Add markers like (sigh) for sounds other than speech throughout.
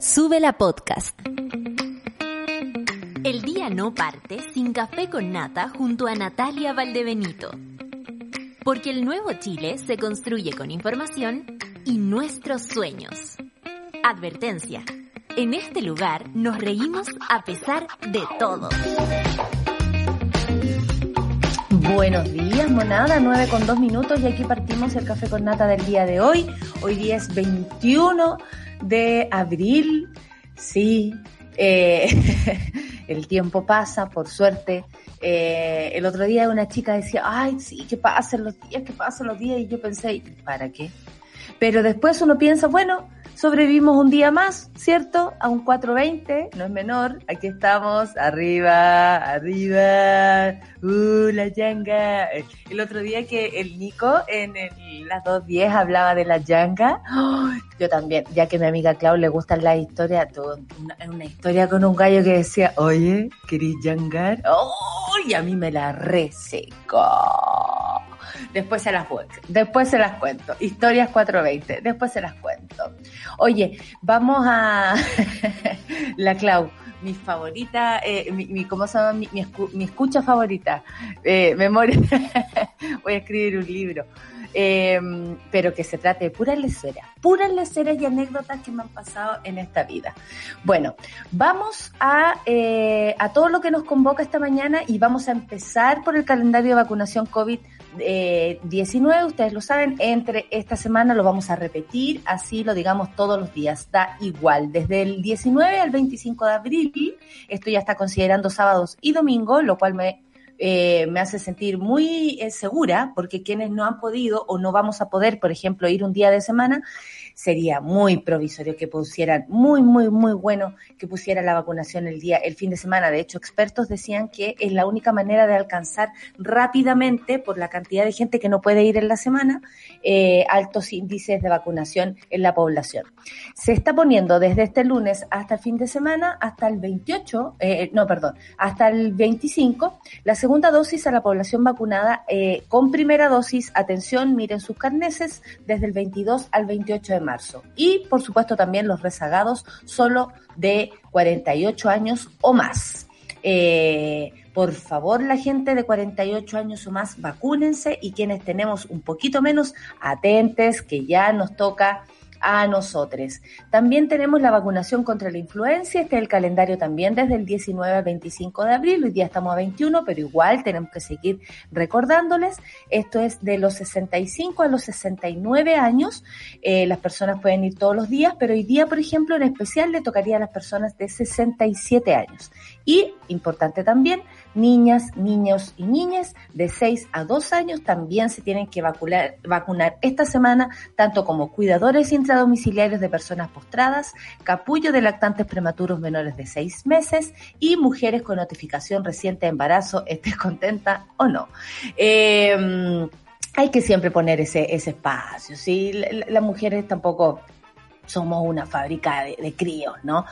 Sube la podcast. El día no parte sin café con nata junto a Natalia Valdebenito. Porque el nuevo Chile se construye con información y nuestros sueños. Advertencia. En este lugar nos reímos a pesar de todo. Buenos días, monada, 9 con 2 minutos y aquí partimos el café con nata del día de hoy. Hoy día es 21 de abril. Sí, eh, (laughs) el tiempo pasa, por suerte. Eh, el otro día una chica decía, ay, sí, que pasen los días, que pasen los días. Y yo pensé, ¿para qué? Pero después uno piensa, bueno, sobrevivimos un día más, ¿cierto? A un 420, no es menor. Aquí estamos, arriba, arriba, uh, la yanga. El otro día que el Nico en el, las 2.10 hablaba de la yanga, ¡oh! yo también, ya que a mi amiga Clau le gustan las historias, una, historia con un gallo que decía, oye, ¿querís yangar? ¡Oh! Y a mí me la resecó. Después se las cuento. Después se las cuento. Historias 420. Después se las cuento. Oye, vamos a (laughs) la Clau, mi favorita, eh, mi, ¿cómo se llama? Mi, mi, escu mi escucha favorita. Eh, memoria. (laughs) Voy a escribir un libro. Eh, pero que se trate de puras leceras, puras leceras y anécdotas que me han pasado en esta vida. Bueno, vamos a, eh, a todo lo que nos convoca esta mañana y vamos a empezar por el calendario de vacunación COVID. Eh, 19, ustedes lo saben, entre esta semana lo vamos a repetir, así lo digamos todos los días, da igual, desde el 19 al 25 de abril, esto ya está considerando sábados y domingos, lo cual me eh, me hace sentir muy eh, segura, porque quienes no han podido o no vamos a poder, por ejemplo, ir un día de semana, sería muy provisorio que pusieran, muy, muy, muy bueno que pusiera la vacunación el día, el fin de semana. De hecho, expertos decían que es la única manera de alcanzar rápidamente, por la cantidad de gente que no puede ir en la semana, eh, altos índices de vacunación en la población. Se está poniendo desde este lunes hasta el fin de semana, hasta el 28, eh, no, perdón, hasta el 25, la segunda dosis a la población vacunada eh, con primera dosis, atención, miren sus carneses, desde el 22 al 28 de marzo. Y, por supuesto, también los rezagados solo de 48 años o más. Eh, por favor, la gente de 48 años o más, vacúnense y quienes tenemos un poquito menos, atentes, que ya nos toca a nosotros. También tenemos la vacunación contra la influencia, este es el calendario también desde el 19 al 25 de abril, hoy día estamos a 21, pero igual tenemos que seguir recordándoles, esto es de los 65 a los 69 años, eh, las personas pueden ir todos los días, pero hoy día, por ejemplo, en especial le tocaría a las personas de 67 años. Y, importante también, niñas, niños y niñas de 6 a 2 años también se tienen que vacunar, vacunar esta semana, tanto como cuidadores intradomiciliarios de personas postradas, capullo de lactantes prematuros menores de 6 meses y mujeres con notificación reciente de embarazo, (laughs) estés contenta o no. Eh, hay que siempre poner ese, ese espacio, ¿sí? Las mujeres tampoco somos una fábrica de, de críos, ¿no?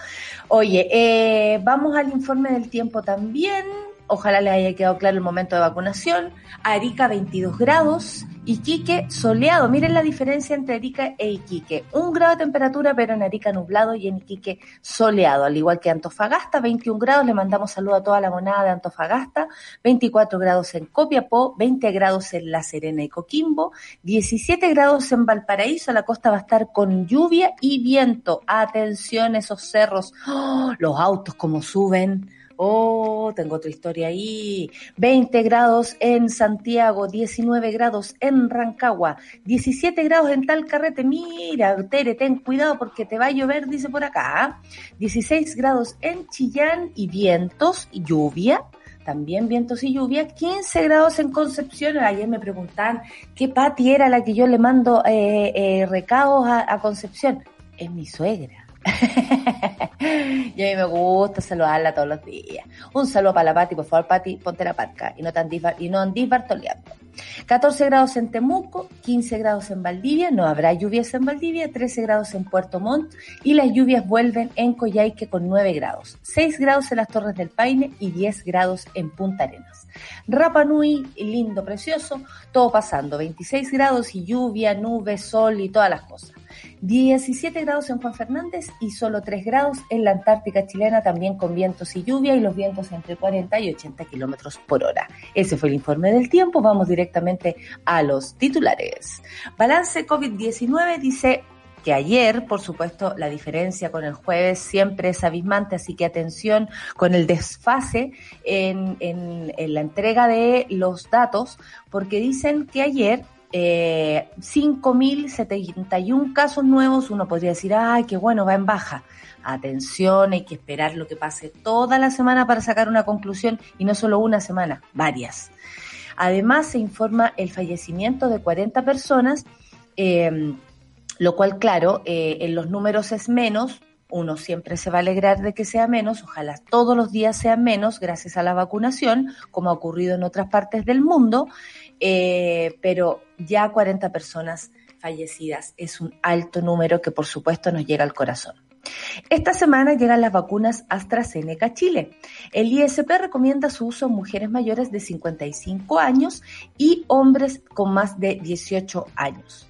Oye, eh, vamos al informe del tiempo también. Ojalá les haya quedado claro el momento de vacunación. Arica 22 grados, Iquique soleado. Miren la diferencia entre Arica e Iquique. Un grado de temperatura, pero en Arica nublado y en Iquique soleado. Al igual que Antofagasta, 21 grados. Le mandamos saludo a toda la monada de Antofagasta. 24 grados en Copiapó, 20 grados en La Serena y Coquimbo, 17 grados en Valparaíso. La costa va a estar con lluvia y viento. Atención, esos cerros. ¡Oh! los autos como suben. Oh, tengo otra historia ahí. 20 grados en Santiago, 19 grados en Rancagua, 17 grados en Talcarrete. Mira, Tere, ten cuidado porque te va a llover, dice por acá. 16 grados en Chillán y vientos y lluvia. También vientos y lluvia, 15 grados en Concepción. Ayer me preguntaban qué Pati era la que yo le mando eh, eh, recados a, a Concepción. Es mi suegra. (laughs) y a mí me gusta saludarla todos los días. Un saludo para la Pati, por favor, Pati, ponte la parca y no, tan y andís bartoleando. 14 grados en Temuco, 15 grados en Valdivia, no habrá lluvias en Valdivia, 13 grados en Puerto Montt y las lluvias vuelven en Coyhaique con 9 grados, 6 grados en las Torres del Paine y 10 grados en Punta Arenas. Rapa Nui, lindo, precioso, todo pasando, 26 grados y lluvia, nubes, sol y todas las cosas. 17 grados en Juan Fernández y solo 3 grados en la Antártica chilena, también con vientos y lluvia y los vientos entre 40 y 80 kilómetros por hora. Ese fue el informe del tiempo. Vamos directamente a los titulares. Balance COVID-19 dice que ayer, por supuesto, la diferencia con el jueves siempre es abismante, así que atención con el desfase en, en, en la entrega de los datos, porque dicen que ayer eh, 5.071 casos nuevos, uno podría decir, ay, qué bueno, va en baja. Atención, hay que esperar lo que pase toda la semana para sacar una conclusión y no solo una semana, varias. Además, se informa el fallecimiento de 40 personas. Eh, lo cual, claro, eh, en los números es menos, uno siempre se va a alegrar de que sea menos, ojalá todos los días sean menos gracias a la vacunación, como ha ocurrido en otras partes del mundo, eh, pero ya 40 personas fallecidas es un alto número que por supuesto nos llega al corazón. Esta semana llegan las vacunas AstraZeneca Chile. El ISP recomienda su uso en mujeres mayores de 55 años y hombres con más de 18 años.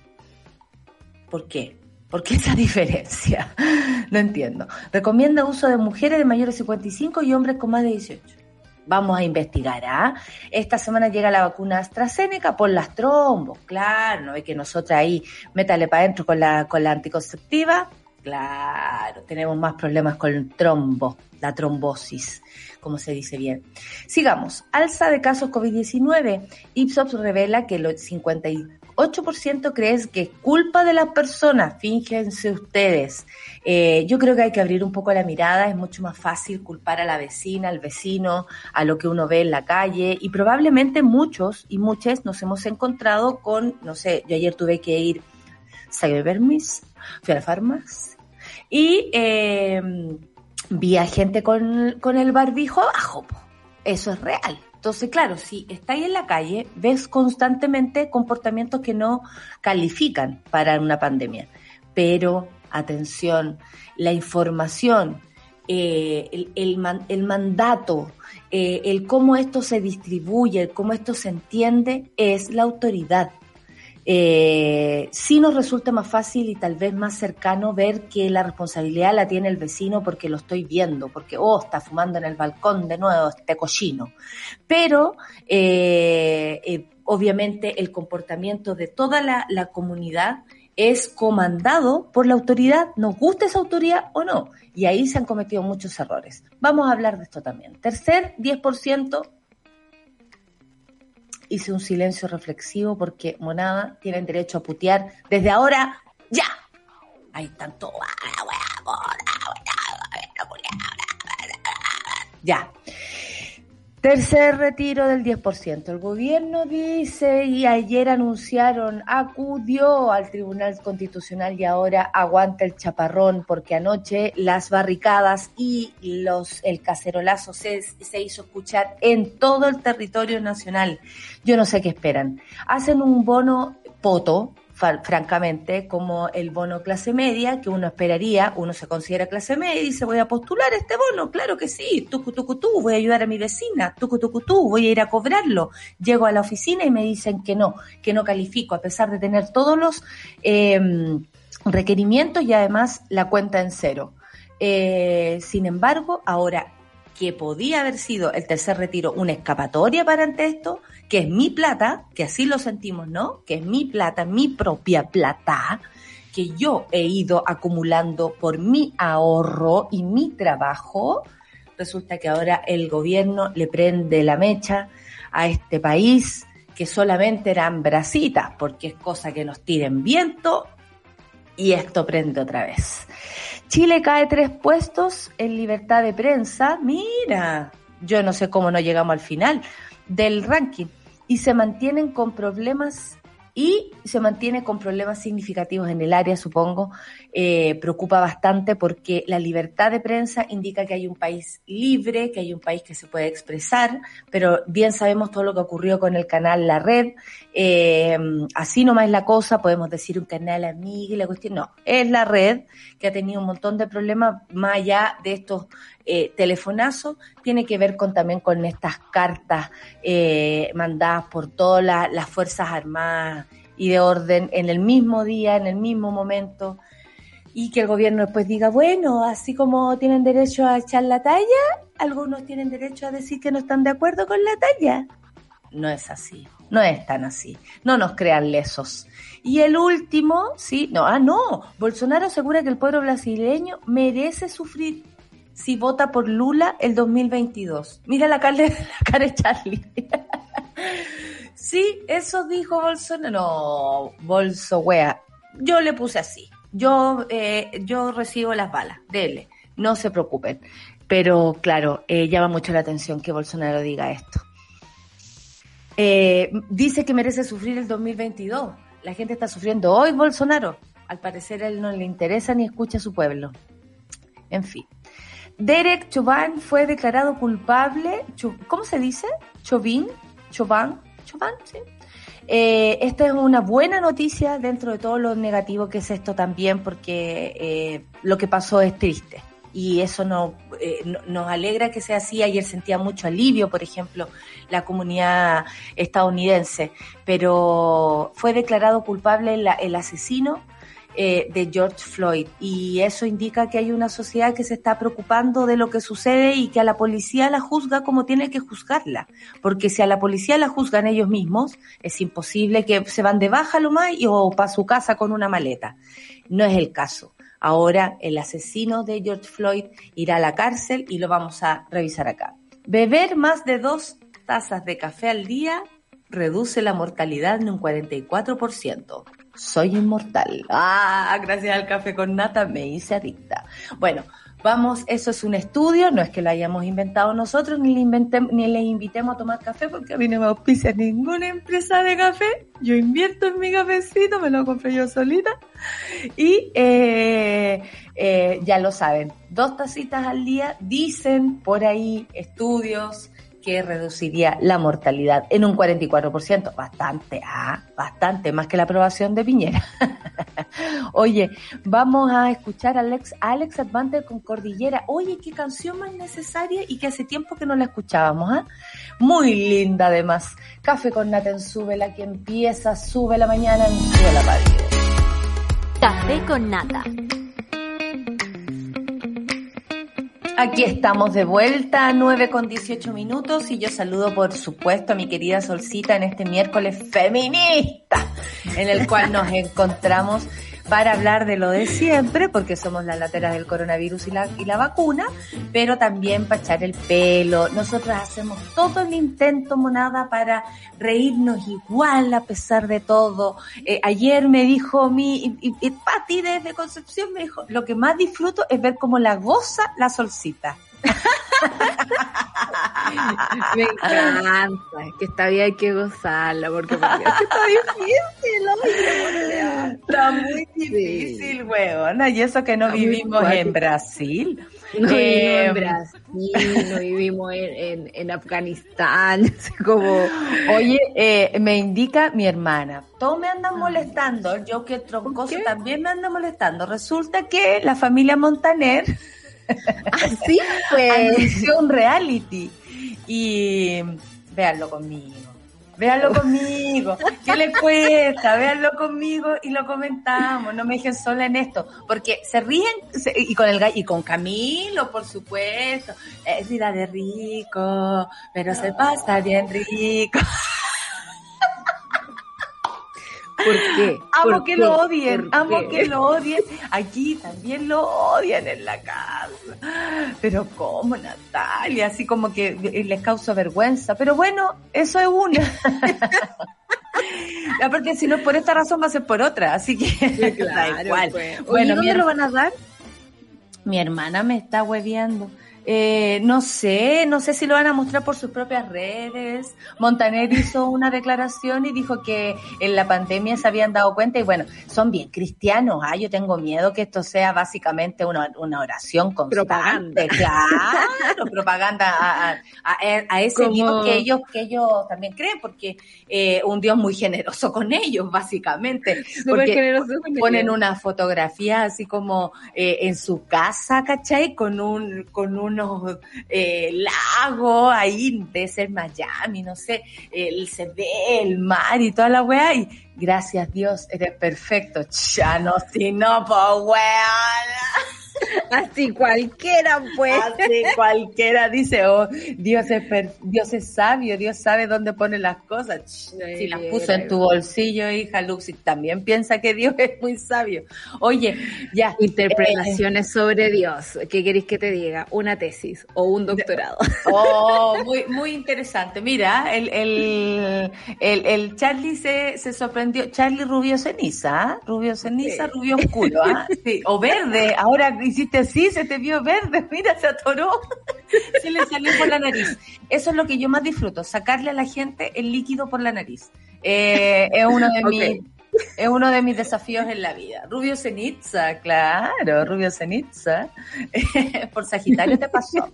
¿Por qué? ¿Por qué esa (laughs) diferencia? No entiendo. Recomienda uso de mujeres de mayores de 55 y hombres con más de 18. Vamos a investigar, ¿ah? Esta semana llega la vacuna AstraZeneca por las trombos, claro, ¿no ve que nosotras ahí métale para adentro con la, con la anticonceptiva? Claro, tenemos más problemas con el trombo, la trombosis, como se dice bien. Sigamos, alza de casos COVID-19. Ipsos revela que los 50 8% crees que es culpa de las personas, fíjense ustedes. Eh, yo creo que hay que abrir un poco la mirada, es mucho más fácil culpar a la vecina, al vecino, a lo que uno ve en la calle y probablemente muchos y muchas nos hemos encontrado con, no sé, yo ayer tuve que ir, permiso, fui a la farmacia y eh, vi a gente con, con el barbijo abajo. Eso es real. Entonces, claro, si estáis en la calle, ves constantemente comportamientos que no califican para una pandemia. Pero, atención, la información, eh, el, mandato, eh, el cómo esto se distribuye, el cómo esto se entiende, es la autoridad eh, sí nos resulta más fácil y tal vez más cercano ver que la responsabilidad la tiene el vecino porque lo estoy viendo, porque, oh, está fumando en el balcón de nuevo este cochino. Pero, eh, eh, obviamente, el comportamiento de toda la, la comunidad es comandado por la autoridad, nos gusta esa autoridad o no. Y ahí se han cometido muchos errores. Vamos a hablar de esto también. Tercer 10%, hice un silencio reflexivo porque Monada tienen derecho a putear desde ahora ya. Hay tanto. Ya. Tercer retiro del 10%. El gobierno dice y ayer anunciaron, acudió al Tribunal Constitucional y ahora aguanta el chaparrón porque anoche las barricadas y los el cacerolazo se, se hizo escuchar en todo el territorio nacional. Yo no sé qué esperan. Hacen un bono poto, francamente, como el bono clase media, que uno esperaría, uno se considera clase media y dice, voy a postular este bono, claro que sí, tucu, tucu, tú, voy a ayudar a mi vecina, tucu, tucu, tú, voy a ir a cobrarlo. Llego a la oficina y me dicen que no, que no califico, a pesar de tener todos los eh, requerimientos y además la cuenta en cero. Eh, sin embargo, ahora que podía haber sido el tercer retiro una escapatoria para ante esto, que es mi plata, que así lo sentimos, ¿no? Que es mi plata, mi propia plata, que yo he ido acumulando por mi ahorro y mi trabajo, resulta que ahora el gobierno le prende la mecha a este país que solamente eran brasitas, porque es cosa que nos tiren viento y esto prende otra vez. Chile cae tres puestos en libertad de prensa. Mira, yo no sé cómo no llegamos al final del ranking y se mantienen con problemas y se mantiene con problemas significativos en el área, supongo, eh, preocupa bastante porque la libertad de prensa indica que hay un país libre, que hay un país que se puede expresar, pero bien sabemos todo lo que ocurrió con el canal La Red, eh, así nomás es la cosa, podemos decir un canal amigo y la cuestión, no, es La Red que ha tenido un montón de problemas más allá de estos eh, telefonazo tiene que ver con también con estas cartas eh, mandadas por todas las Fuerzas Armadas y de orden en el mismo día, en el mismo momento, y que el gobierno después diga, bueno, así como tienen derecho a echar la talla, algunos tienen derecho a decir que no están de acuerdo con la talla. No es así, no es tan así. No nos crean lesos. Y el último, sí, no, ah, no, Bolsonaro asegura que el pueblo brasileño merece sufrir si vota por Lula el 2022. Mira la cara, (laughs) la cara de Charlie. (laughs) sí, eso dijo Bolsonaro. No, Bolso, wea. Yo le puse así. Yo, eh, yo recibo las balas, dele, no se preocupen. Pero claro, eh, llama mucho la atención que Bolsonaro diga esto. Eh, dice que merece sufrir el 2022. La gente está sufriendo hoy Bolsonaro. Al parecer él no le interesa ni escucha a su pueblo. En fin. Derek Chauvin fue declarado culpable. ¿Cómo se dice? Chauvin. Chauvin. Chauvin, sí. Eh, esta es una buena noticia dentro de todo lo negativo que es esto también, porque eh, lo que pasó es triste. Y eso no, eh, nos alegra que sea así. Ayer sentía mucho alivio, por ejemplo, la comunidad estadounidense, pero fue declarado culpable el asesino eh, de George Floyd. Y eso indica que hay una sociedad que se está preocupando de lo que sucede y que a la policía la juzga como tiene que juzgarla. Porque si a la policía la juzgan ellos mismos, es imposible que se van de baja lo más y, o para su casa con una maleta. No es el caso. Ahora el asesino de George Floyd irá a la cárcel y lo vamos a revisar acá. Beber más de dos tazas de café al día reduce la mortalidad en un 44% soy inmortal. Ah, gracias al café con nata me hice adicta. Bueno, vamos, eso es un estudio, no es que lo hayamos inventado nosotros, ni le, ni le invitemos a tomar café, porque a mí no me auspicia ninguna empresa de café. Yo invierto en mi cafecito, me lo compré yo solita. Y eh, eh, ya lo saben, dos tacitas al día, dicen por ahí estudios, que reduciría la mortalidad en un 44%. Bastante, ah, bastante, más que la aprobación de Piñera. (laughs) Oye, vamos a escuchar a Alex, Alex Advante con Cordillera. Oye, qué canción más necesaria y que hace tiempo que no la escuchábamos, ¿ah? Muy linda además. Café con Naten sube la que empieza, sube la mañana en Sube la Radio. Café con Nata Aquí estamos de vuelta a 9 con 18 minutos y yo saludo por supuesto a mi querida Solcita en este miércoles feminista en el cual nos encontramos para hablar de lo de siempre, porque somos las lateras del coronavirus y la, y la vacuna, pero también para echar el pelo. Nosotros hacemos todo el intento, monada, para reírnos igual a pesar de todo. Eh, ayer me dijo mi, y, y, Pati desde Concepción me dijo, lo que más disfruto es ver cómo la goza la solcita. Me encanta, que esta vida hay que gozarla, porque, está difícil, Está muy difícil, huevona, y eso que no vivimos en Brasil. No vivimos en Brasil, no vivimos en, en, Afganistán, (laughs) como... Oye, eh, me indica mi hermana, todos me andan molestando, yo que troncoso también me anda molestando. Resulta que la familia Montaner Así pues. un reality. Y véanlo conmigo. Véanlo conmigo. ¿Qué le cuesta? Véanlo conmigo y lo comentamos. No me dejen sola en esto. Porque se ríen y con el y con Camilo, por supuesto. Es vida de rico, pero se pasa bien rico. ¿Por qué? Amo que lo odien, amo que lo odien. Aquí también lo odian en la casa. Pero ¿cómo, Natalia? Así como que les causa vergüenza. Pero bueno, eso es una. (laughs) Aparte, si no es por esta razón, va a ser por otra. Así que (laughs) da igual. Pues. Bueno, ¿dónde lo van a dar? Mi hermana me está hueviando. Eh, no sé, no sé si lo van a mostrar por sus propias redes. Montaner hizo una declaración y dijo que en la pandemia se habían dado cuenta y bueno, son bien cristianos. Ah, yo tengo miedo que esto sea básicamente una, una oración constante. Propaganda. Claro, (laughs) propaganda a, a, a ese Como... que ellos, que ellos también creen, porque eh, un Dios muy generoso con ellos, básicamente. Porque ponen una fotografía así como eh, en su casa, ¿cachai? Con un, con un unos eh, lagos ahí, de ser Miami, no sé, el, se ve el mar y toda la weá, y gracias Dios, eres perfecto. Ya no, si no, pues weá. (laughs) Así cualquiera, pues. Así cualquiera dice, oh, Dios es, Dios es sabio, Dios sabe dónde pone las cosas. si las puso en tu bolsillo, hija Luxi, también piensa que Dios es muy sabio. Oye, ya. Interpretaciones eh, sobre Dios. ¿Qué queréis que te diga? Una tesis o un doctorado. Oh, (laughs) muy, muy interesante. Mira, el, el, el, Charlie se, se sorprendió. Charlie rubio ceniza, ¿ah? rubio ceniza, rubio oscuro, ¿ah? (laughs) sí, o verde. Ahora hiciste así, se te vio verde, (laughs) mira, se atoró, se le salió por la nariz. Eso es lo que yo más disfruto, sacarle a la gente el líquido por la nariz. Eh, es uno de mis es uno de mis desafíos en la vida. Rubio Cenitza, claro, Rubio Cenitza. (laughs) Por Sagitario te pasó.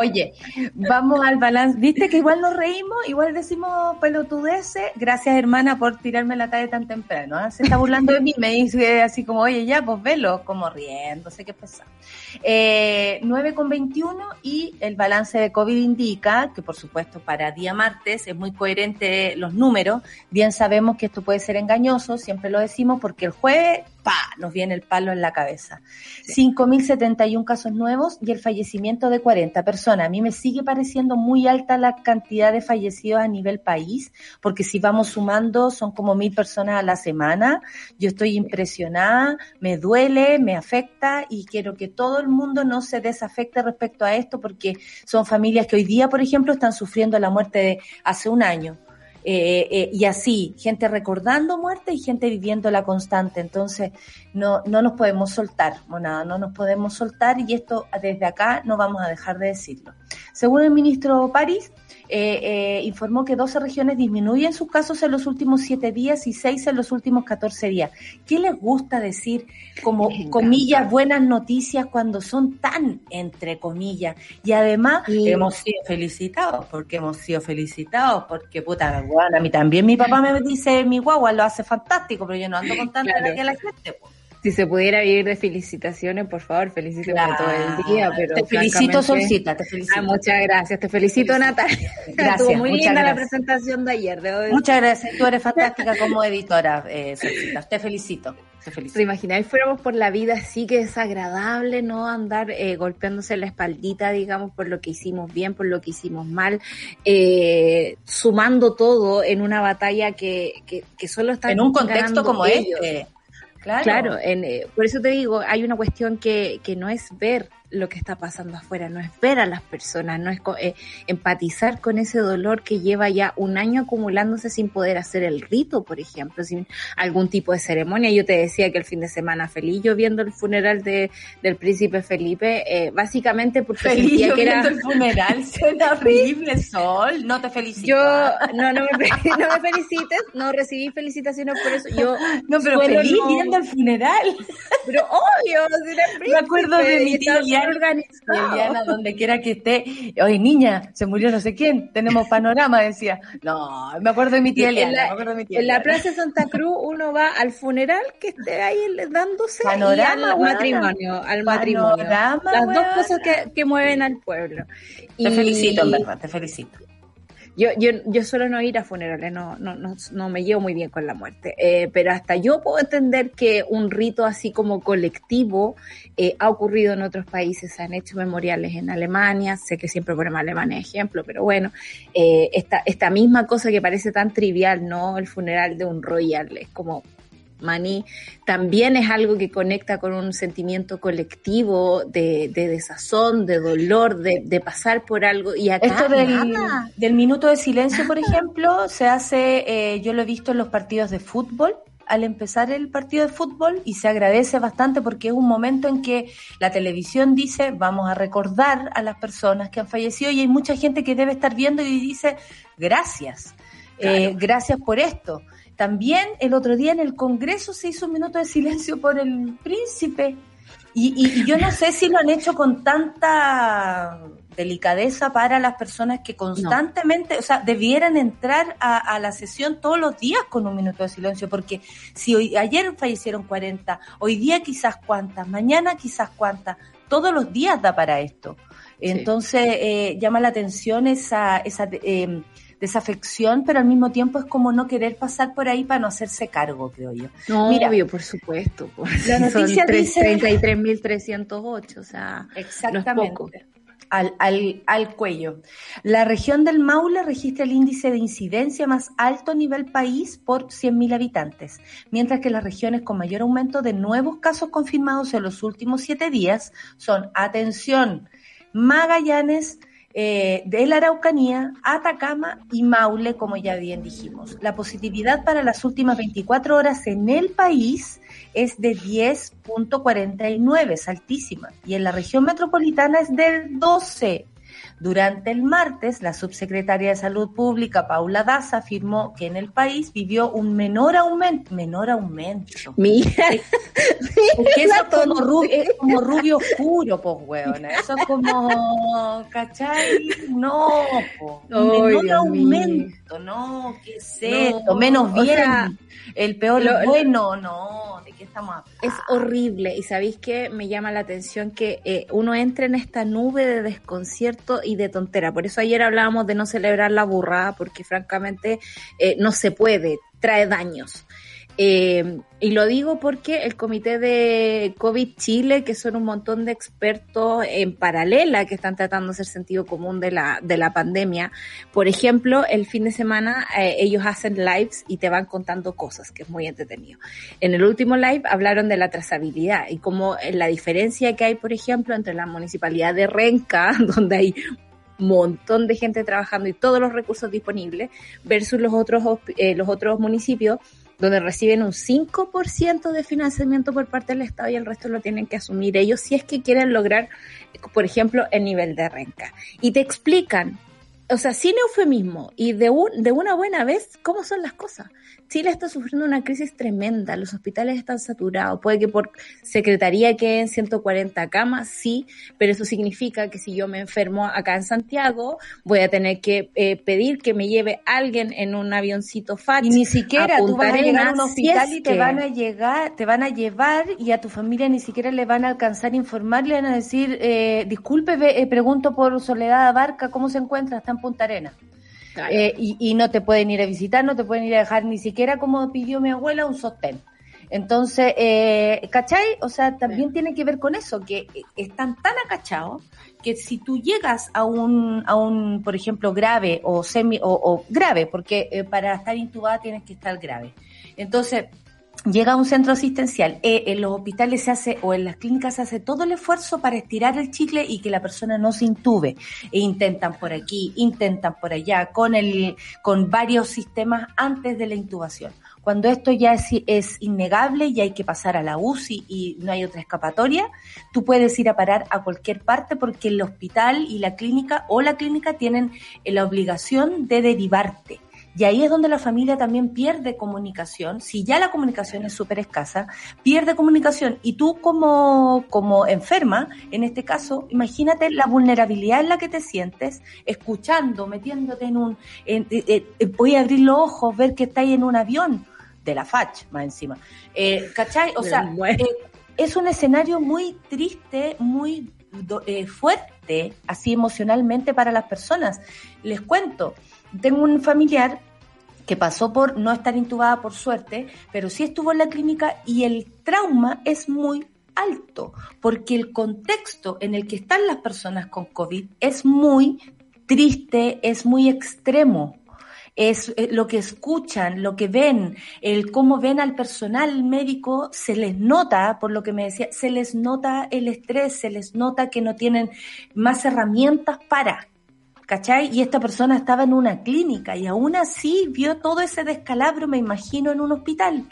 Oye, vamos al balance. ¿Viste que igual nos reímos? Igual decimos pelotudeces. Gracias, hermana, por tirarme la tarde tan temprano. ¿ah? Se está burlando de mí. Me dice así como, oye, ya, pues velo, como riendo, sé qué pesado. Eh, 9 con 21 y el balance de COVID indica que, por supuesto, para día martes es muy coherente los números. Bien sabemos que esto puede ser engañoso siempre lo decimos, porque el jueves, pa, nos viene el palo en la cabeza. 5.071 casos nuevos y el fallecimiento de 40 personas. A mí me sigue pareciendo muy alta la cantidad de fallecidos a nivel país, porque si vamos sumando son como mil personas a la semana. Yo estoy impresionada, me duele, me afecta y quiero que todo el mundo no se desafecte respecto a esto, porque son familias que hoy día, por ejemplo, están sufriendo la muerte de hace un año eh, eh, y así, gente recordando muerte y gente viviendo la constante. Entonces, no, no nos podemos soltar, monada, no nos podemos soltar y esto desde acá no vamos a dejar de decirlo. Según el ministro París, eh, eh, informó que 12 regiones disminuyen sus casos en los últimos 7 días y 6 en los últimos 14 días. ¿Qué les gusta decir como comillas buenas noticias cuando son tan entre comillas? Y además hemos sido felicitados, porque hemos sido felicitados, porque puta, bueno, a mí también mi papá me dice mi guagua lo hace fantástico, pero yo no ando contando claro. que la gente. Pues si se pudiera vivir de felicitaciones, por favor, felicíteme todo el día. Pero te felicito, Solcita, te felicito. Ah, muchas gracias, te felicito, Natalia. (laughs) Gracias. Estuvo muy linda la presentación de ayer. Muchas gracias, tú eres fantástica como (laughs) editora, eh, Solcita. Te felicito. Te felicito. ¿Te imagináis fuéramos por la vida así que desagradable, no andar eh, golpeándose la espaldita, digamos, por lo que hicimos bien, por lo que hicimos mal, eh, sumando todo en una batalla que, que, que solo está en un contexto como este Claro, en, eh, por eso te digo, hay una cuestión que, que no es ver lo que está pasando afuera, no es ver a las personas, no es eh, empatizar con ese dolor que lleva ya un año acumulándose sin poder hacer el rito, por ejemplo, sin algún tipo de ceremonia. Yo te decía que el fin de semana feliz yo viendo el funeral de, del príncipe Felipe, eh, básicamente porque feliz sentía que era... el funeral, (laughs) suena horrible, Sol, no te felicito. Yo, no, no me, no me felicites, no recibí felicitaciones por eso. Yo (laughs) no, pero feliz viendo el funeral. Pero obvio, me acuerdo de mi tía organizado. donde quiera que esté, oye niña, se murió no sé quién, tenemos panorama, decía. No, me acuerdo de mi tía Eliana, en la, Plaza de Santa Cruz uno va al funeral que esté ahí dándose panorama, al matrimonio, al matrimonio. Las dos cosas que, que mueven al pueblo. Te felicito, en verdad, te felicito. Yo, yo, yo suelo no ir a funerales, no, no, no, no me llevo muy bien con la muerte, eh, pero hasta yo puedo entender que un rito así como colectivo eh, ha ocurrido en otros países, se han hecho memoriales en Alemania, sé que siempre ponemos Alemania ejemplo, pero bueno, eh, esta, esta misma cosa que parece tan trivial, ¿no? El funeral de un royal, es como Maní, también es algo que conecta con un sentimiento colectivo de, desazón, de dolor, de, pasar por algo. Y acá Esto del, del minuto de silencio, por ejemplo, se hace, eh, yo lo he visto en los partidos de fútbol, al empezar el partido de fútbol y se agradece bastante porque es un momento en que la televisión dice vamos a recordar a las personas que han fallecido y hay mucha gente que debe estar viendo y dice gracias, eh, gracias por esto. También el otro día en el Congreso se hizo un minuto de silencio por el príncipe. Y, y, yo no sé si lo han hecho con tanta delicadeza para las personas que constantemente, o sea, debieran entrar a, la sesión todos los días con un minuto de silencio, porque si hoy, ayer fallecieron 40, hoy día quizás cuántas, mañana quizás cuántas, todos los días da para esto. Entonces, eh, llama la atención esa, esa eh, desafección, pero al mismo tiempo es como no querer pasar por ahí para no hacerse cargo, creo yo. No, Mira, obvio, por supuesto. La noticia dice... 33.308, o sea, exactamente. al, al, al, cuello. La región del Maule registra el índice de incidencia más alto a nivel país por 100.000 habitantes, mientras que las regiones con mayor aumento de nuevos casos confirmados en los últimos siete días son, atención, Magallanes, eh, de la Araucanía, Atacama y Maule, como ya bien dijimos. La positividad para las últimas 24 horas en el país es de 10.49, es altísima, y en la región metropolitana es del 12. Durante el martes, la subsecretaria de Salud Pública, Paula Daza, afirmó que en el país vivió un menor aumento. Menor aumento. Mira. Porque (laughs) eso es como, rubio, como rubio oscuro, pues, weona. Eso es como, ¿cachai? No, po. menor aumento, no, qué sé, menos bien. El peor lo, bueno, no, ¿de qué estamos hablando? Es horrible. Y sabéis que me llama la atención que eh, uno entre en esta nube de desconcierto y de tontera. Por eso ayer hablábamos de no celebrar la burrada, porque francamente eh, no se puede, trae daños. Eh, y lo digo porque el comité de COVID Chile, que son un montón de expertos en paralela que están tratando de hacer sentido común de la, de la pandemia, por ejemplo, el fin de semana eh, ellos hacen lives y te van contando cosas, que es muy entretenido. En el último live hablaron de la trazabilidad y como la diferencia que hay, por ejemplo, entre la municipalidad de Renca, (laughs) donde hay montón de gente trabajando y todos los recursos disponibles, versus los otros, eh, los otros municipios donde reciben un 5% de financiamiento por parte del Estado y el resto lo tienen que asumir ellos si es que quieren lograr, por ejemplo, el nivel de renca. Y te explican o sea, sin eufemismo y de, un, de una buena vez, ¿cómo son las cosas? Chile está sufriendo una crisis tremenda, los hospitales están saturados, puede que por secretaría queden 140 camas, sí, pero eso significa que si yo me enfermo acá en Santiago, voy a tener que eh, pedir que me lleve alguien en un avioncito FAT. Y ni siquiera tú vas a llegar a un hospital y te van a llegar, te van a llevar y a tu familia ni siquiera le van a alcanzar a informar, le van a decir, eh, disculpe, eh, pregunto por Soledad Abarca, ¿cómo se encuentra? Está en Punta Eh, y, no te pueden ir a visitar, no te pueden ir a dejar ni siquiera como pidió mi abuela un sostén. Entonces, eh, ¿cachai? O sea, también tiene que ver con eso, que están tan acachados que si tú llegas a un, a un por ejemplo, grave o semi, o, grave, porque eh, para estar intubada tienes que estar grave. Entonces, llega a un centro asistencial, eh, en los hospitales se hace o en las clínicas se hace todo el esfuerzo para estirar el chicle y que la persona no se intube. E intentan por aquí, intentan por allá, con el, con varios sistemas antes de la intubación. Cuando esto ya es, es innegable y hay que pasar a la UCI y no hay otra escapatoria, tú puedes ir a parar a cualquier parte porque el hospital y la clínica o la clínica tienen la obligación de derivarte y ahí es donde la familia también pierde comunicación. Si ya la comunicación es súper escasa, pierde comunicación. Y tú como, como enferma, en este caso, imagínate la vulnerabilidad en la que te sientes, escuchando, metiéndote en un... voy a abrir los ojos, ver que estáis en un avión de la FACH, más encima. Eh, ¿Cachai? O sea, eh, es un escenario muy triste, muy eh, fuerte, así emocionalmente para las personas. Les cuento, tengo un familiar que pasó por no estar intubada por suerte, pero sí estuvo en la clínica y el trauma es muy alto, porque el contexto en el que están las personas con COVID es muy triste, es muy extremo. Es eh, lo que escuchan, lo que ven, el cómo ven al personal médico, se les nota, por lo que me decía, se les nota el estrés, se les nota que no tienen más herramientas para. ¿Cachai? Y esta persona estaba en una clínica y aún así vio todo ese descalabro, me imagino, en un hospital,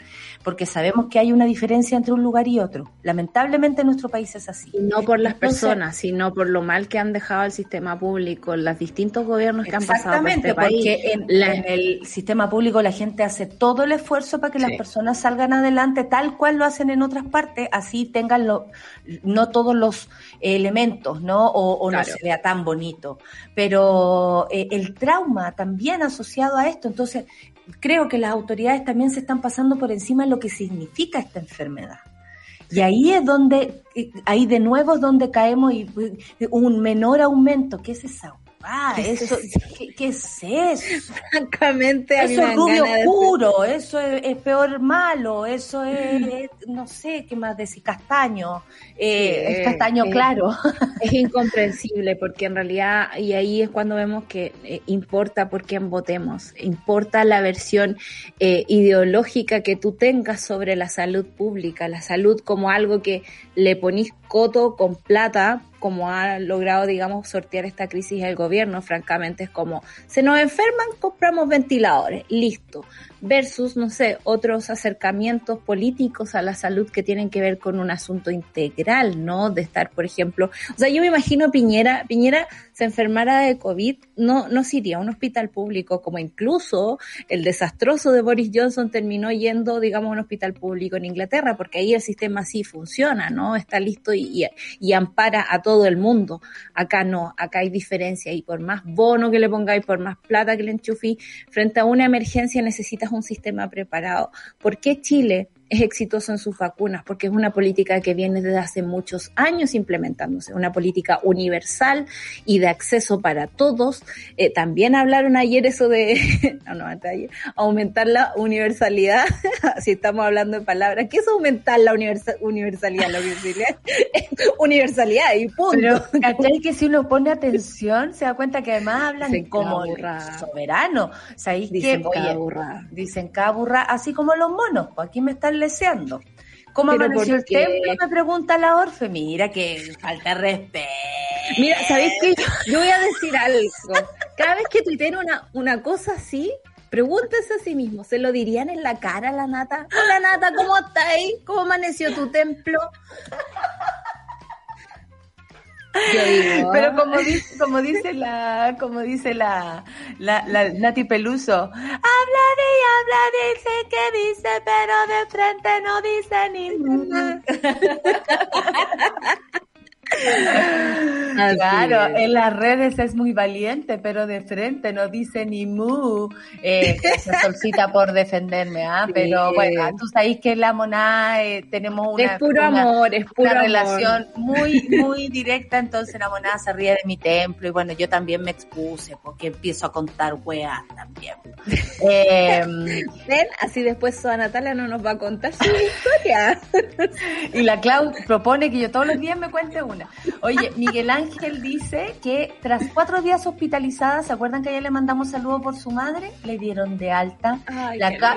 porque sabemos que hay una diferencia entre un lugar y otro. Lamentablemente en nuestro país es así. Y no por las personas, sino por lo mal que han dejado el sistema público, los distintos gobiernos que han pasado este país. porque en, en, el sistema público la gente hace todo el esfuerzo para que las personas salgan adelante tal cual lo hacen en otras partes, así tengan lo, no todos los elementos, ¿no? O, o no se vea tan bonito. Pero eh, el trauma también asociado a esto, entonces creo que las autoridades también se están pasando por encima de lo que significa esta enfermedad. Y ahí es donde, eh, ahí de nuevo es donde caemos y un menor aumento, ¿qué es esa Ah, eso, ¿qué, es eso? (laughs) Francamente, eso es rubio oscuro, eso es, peor malo, eso es, no sé, ¿qué más decir? Castaño, eh, es castaño claro. Es incomprensible porque en realidad, y ahí es cuando vemos que eh, importa por quién votemos, importa la versión eh, ideológica que tú tengas sobre la salud pública, la salud como algo que le ponís coto con plata como ha logrado, digamos, sortear esta crisis el gobierno, francamente, es como, se nos enferman, compramos ventiladores, listo versus, no sé, otros acercamientos políticos a la salud que tienen que ver con un asunto integral, ¿no? De estar, por ejemplo, o sea, yo me imagino Piñera, Piñera se enfermara de COVID, no, no se iría a un hospital público, como incluso el desastroso de Boris Johnson terminó yendo, digamos, a un hospital público en Inglaterra, porque ahí el sistema sí funciona, ¿no? Está listo y, y, ampara a todo el mundo. Acá no, acá hay diferencia y por más bono que le pongáis, por más plata que le enchufí, frente a una emergencia necesitas un sistema preparado. ¿Por qué Chile es exitoso en sus vacunas, porque es una política que viene desde hace muchos años implementándose, una política universal y de acceso para todos. Eh, también hablaron ayer eso de, (laughs) no, no, ayer, aumentar la universalidad, (laughs) si estamos hablando de palabras, ¿qué es aumentar la universalidad? La (laughs) universalidad, universalidad y punto. Pero, que si uno pone atención, se da cuenta que además hablan como soberano. dicen cada burra. Dicen cada burra, así como los monos, pues aquí me están leseando. ¿Cómo amaneció el templo? Me pregunta la Orfe. Mira que falta respeto. Mira, ¿sabéis qué? Yo voy a decir algo. Cada vez que tuiteen una, una cosa así, pregúntese a sí mismo, ¿se lo dirían en la cara a la nata? Hola nata, ¿cómo estáis? ¿Cómo amaneció tu templo? (laughs) Pero como dice, como dice la, como dice la, la, la Nati Peluso, hablaré y hablaré, sé que dice, pero de frente no dice ni (laughs) (laughs) (laughs) claro, en las redes es muy valiente, pero de frente no dice ni mu. Eh, solcita por defenderme, ¿ah? Pero bueno, tú sabes que la monada eh, tenemos una, es puro amor, es pura relación muy, muy directa, entonces la monada se ríe de mi templo y bueno, yo también me expuse porque empiezo a contar weas también. (laughs) Eh, ¿Ven? Así después Soa Natalia no nos va a contar su historia. (laughs) y la Clau propone que yo todos los días me cuente una. Oye, Miguel Ángel dice que tras cuatro días hospitalizada, ¿se acuerdan que ayer le mandamos saludo por su madre? Le dieron de alta.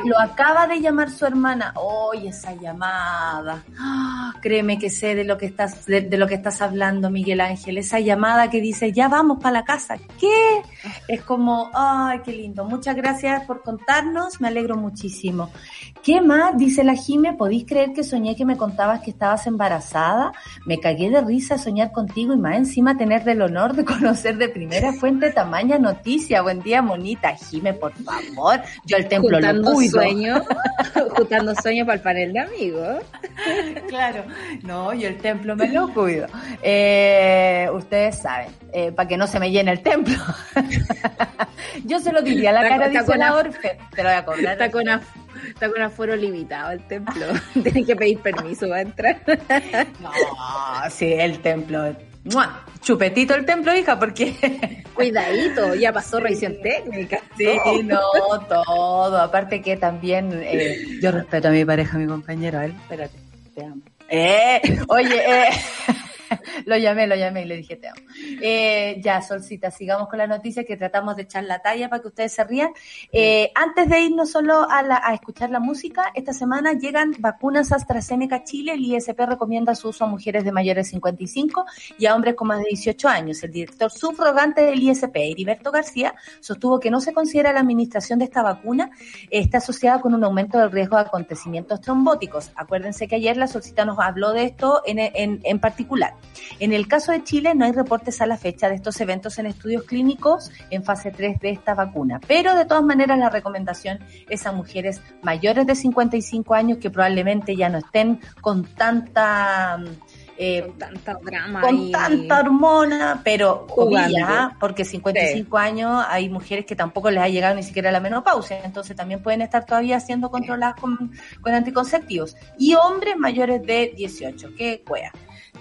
lo acaba de llamar su hermana. Oye, esa llamada. Ah, créeme que sé de lo que estás, de, lo que estás hablando, Miguel Ángel. Esa llamada que dice, ya vamos para la casa. ¿Qué? Es como, ay, qué lindo. Muchas gracias por contarnos. Me alegro muchísimo. ¿Qué más? Dice la Jime, ¿podéis creer que soñé que me contabas que estabas embarazada? Me cagué de risa soñar contigo y más encima tener el honor de conocer de primera fuente tamaña noticia. Buen día, monita. Jime, por favor. Yo el templo lo cuido. Sueño, (laughs) juntando sueño para el panel de amigos. claro. No, yo el templo me lo cuido. Eh, ustedes saben, eh, para que no se me llene el templo. (laughs) yo se lo diría a la cara, dice la Orfe. Te lo voy a cobrar. Está con Está con aforo limitado el templo. (laughs) Tienen que pedir permiso para entrar. no, sí, el templo. Chupetito el templo, hija, porque. (laughs) Cuidadito, ya pasó revisión técnica. Sí, no, todo. Aparte que también eh, yo respeto a mi pareja, a mi compañero, a él. Espérate, te amo. Eh, oye, eh. (laughs) (laughs) lo llamé, lo llamé y le dije te amo. Eh, ya, Solcita, sigamos con la noticia que tratamos de echar la talla para que ustedes se rían. Eh, antes de irnos solo a, la, a escuchar la música, esta semana llegan vacunas AstraZeneca Chile. El ISP recomienda su uso a mujeres de mayores de 55 y a hombres con más de 18 años. El director subrogante del ISP, Heriberto García, sostuvo que no se considera la administración de esta vacuna está asociada con un aumento del riesgo de acontecimientos trombóticos. Acuérdense que ayer la Solcita nos habló de esto en, en, en particular. En el caso de Chile no hay reportes a la fecha de estos eventos en estudios clínicos en fase 3 de esta vacuna, pero de todas maneras la recomendación es a mujeres mayores de 55 años que probablemente ya no estén con tanta eh, con tanta drama con y... tanta hormona, pero comillas, porque 55 años hay mujeres que tampoco les ha llegado ni siquiera la menopausia, entonces también pueden estar todavía siendo controladas con, con anticonceptivos. Y hombres mayores de 18, qué cuea.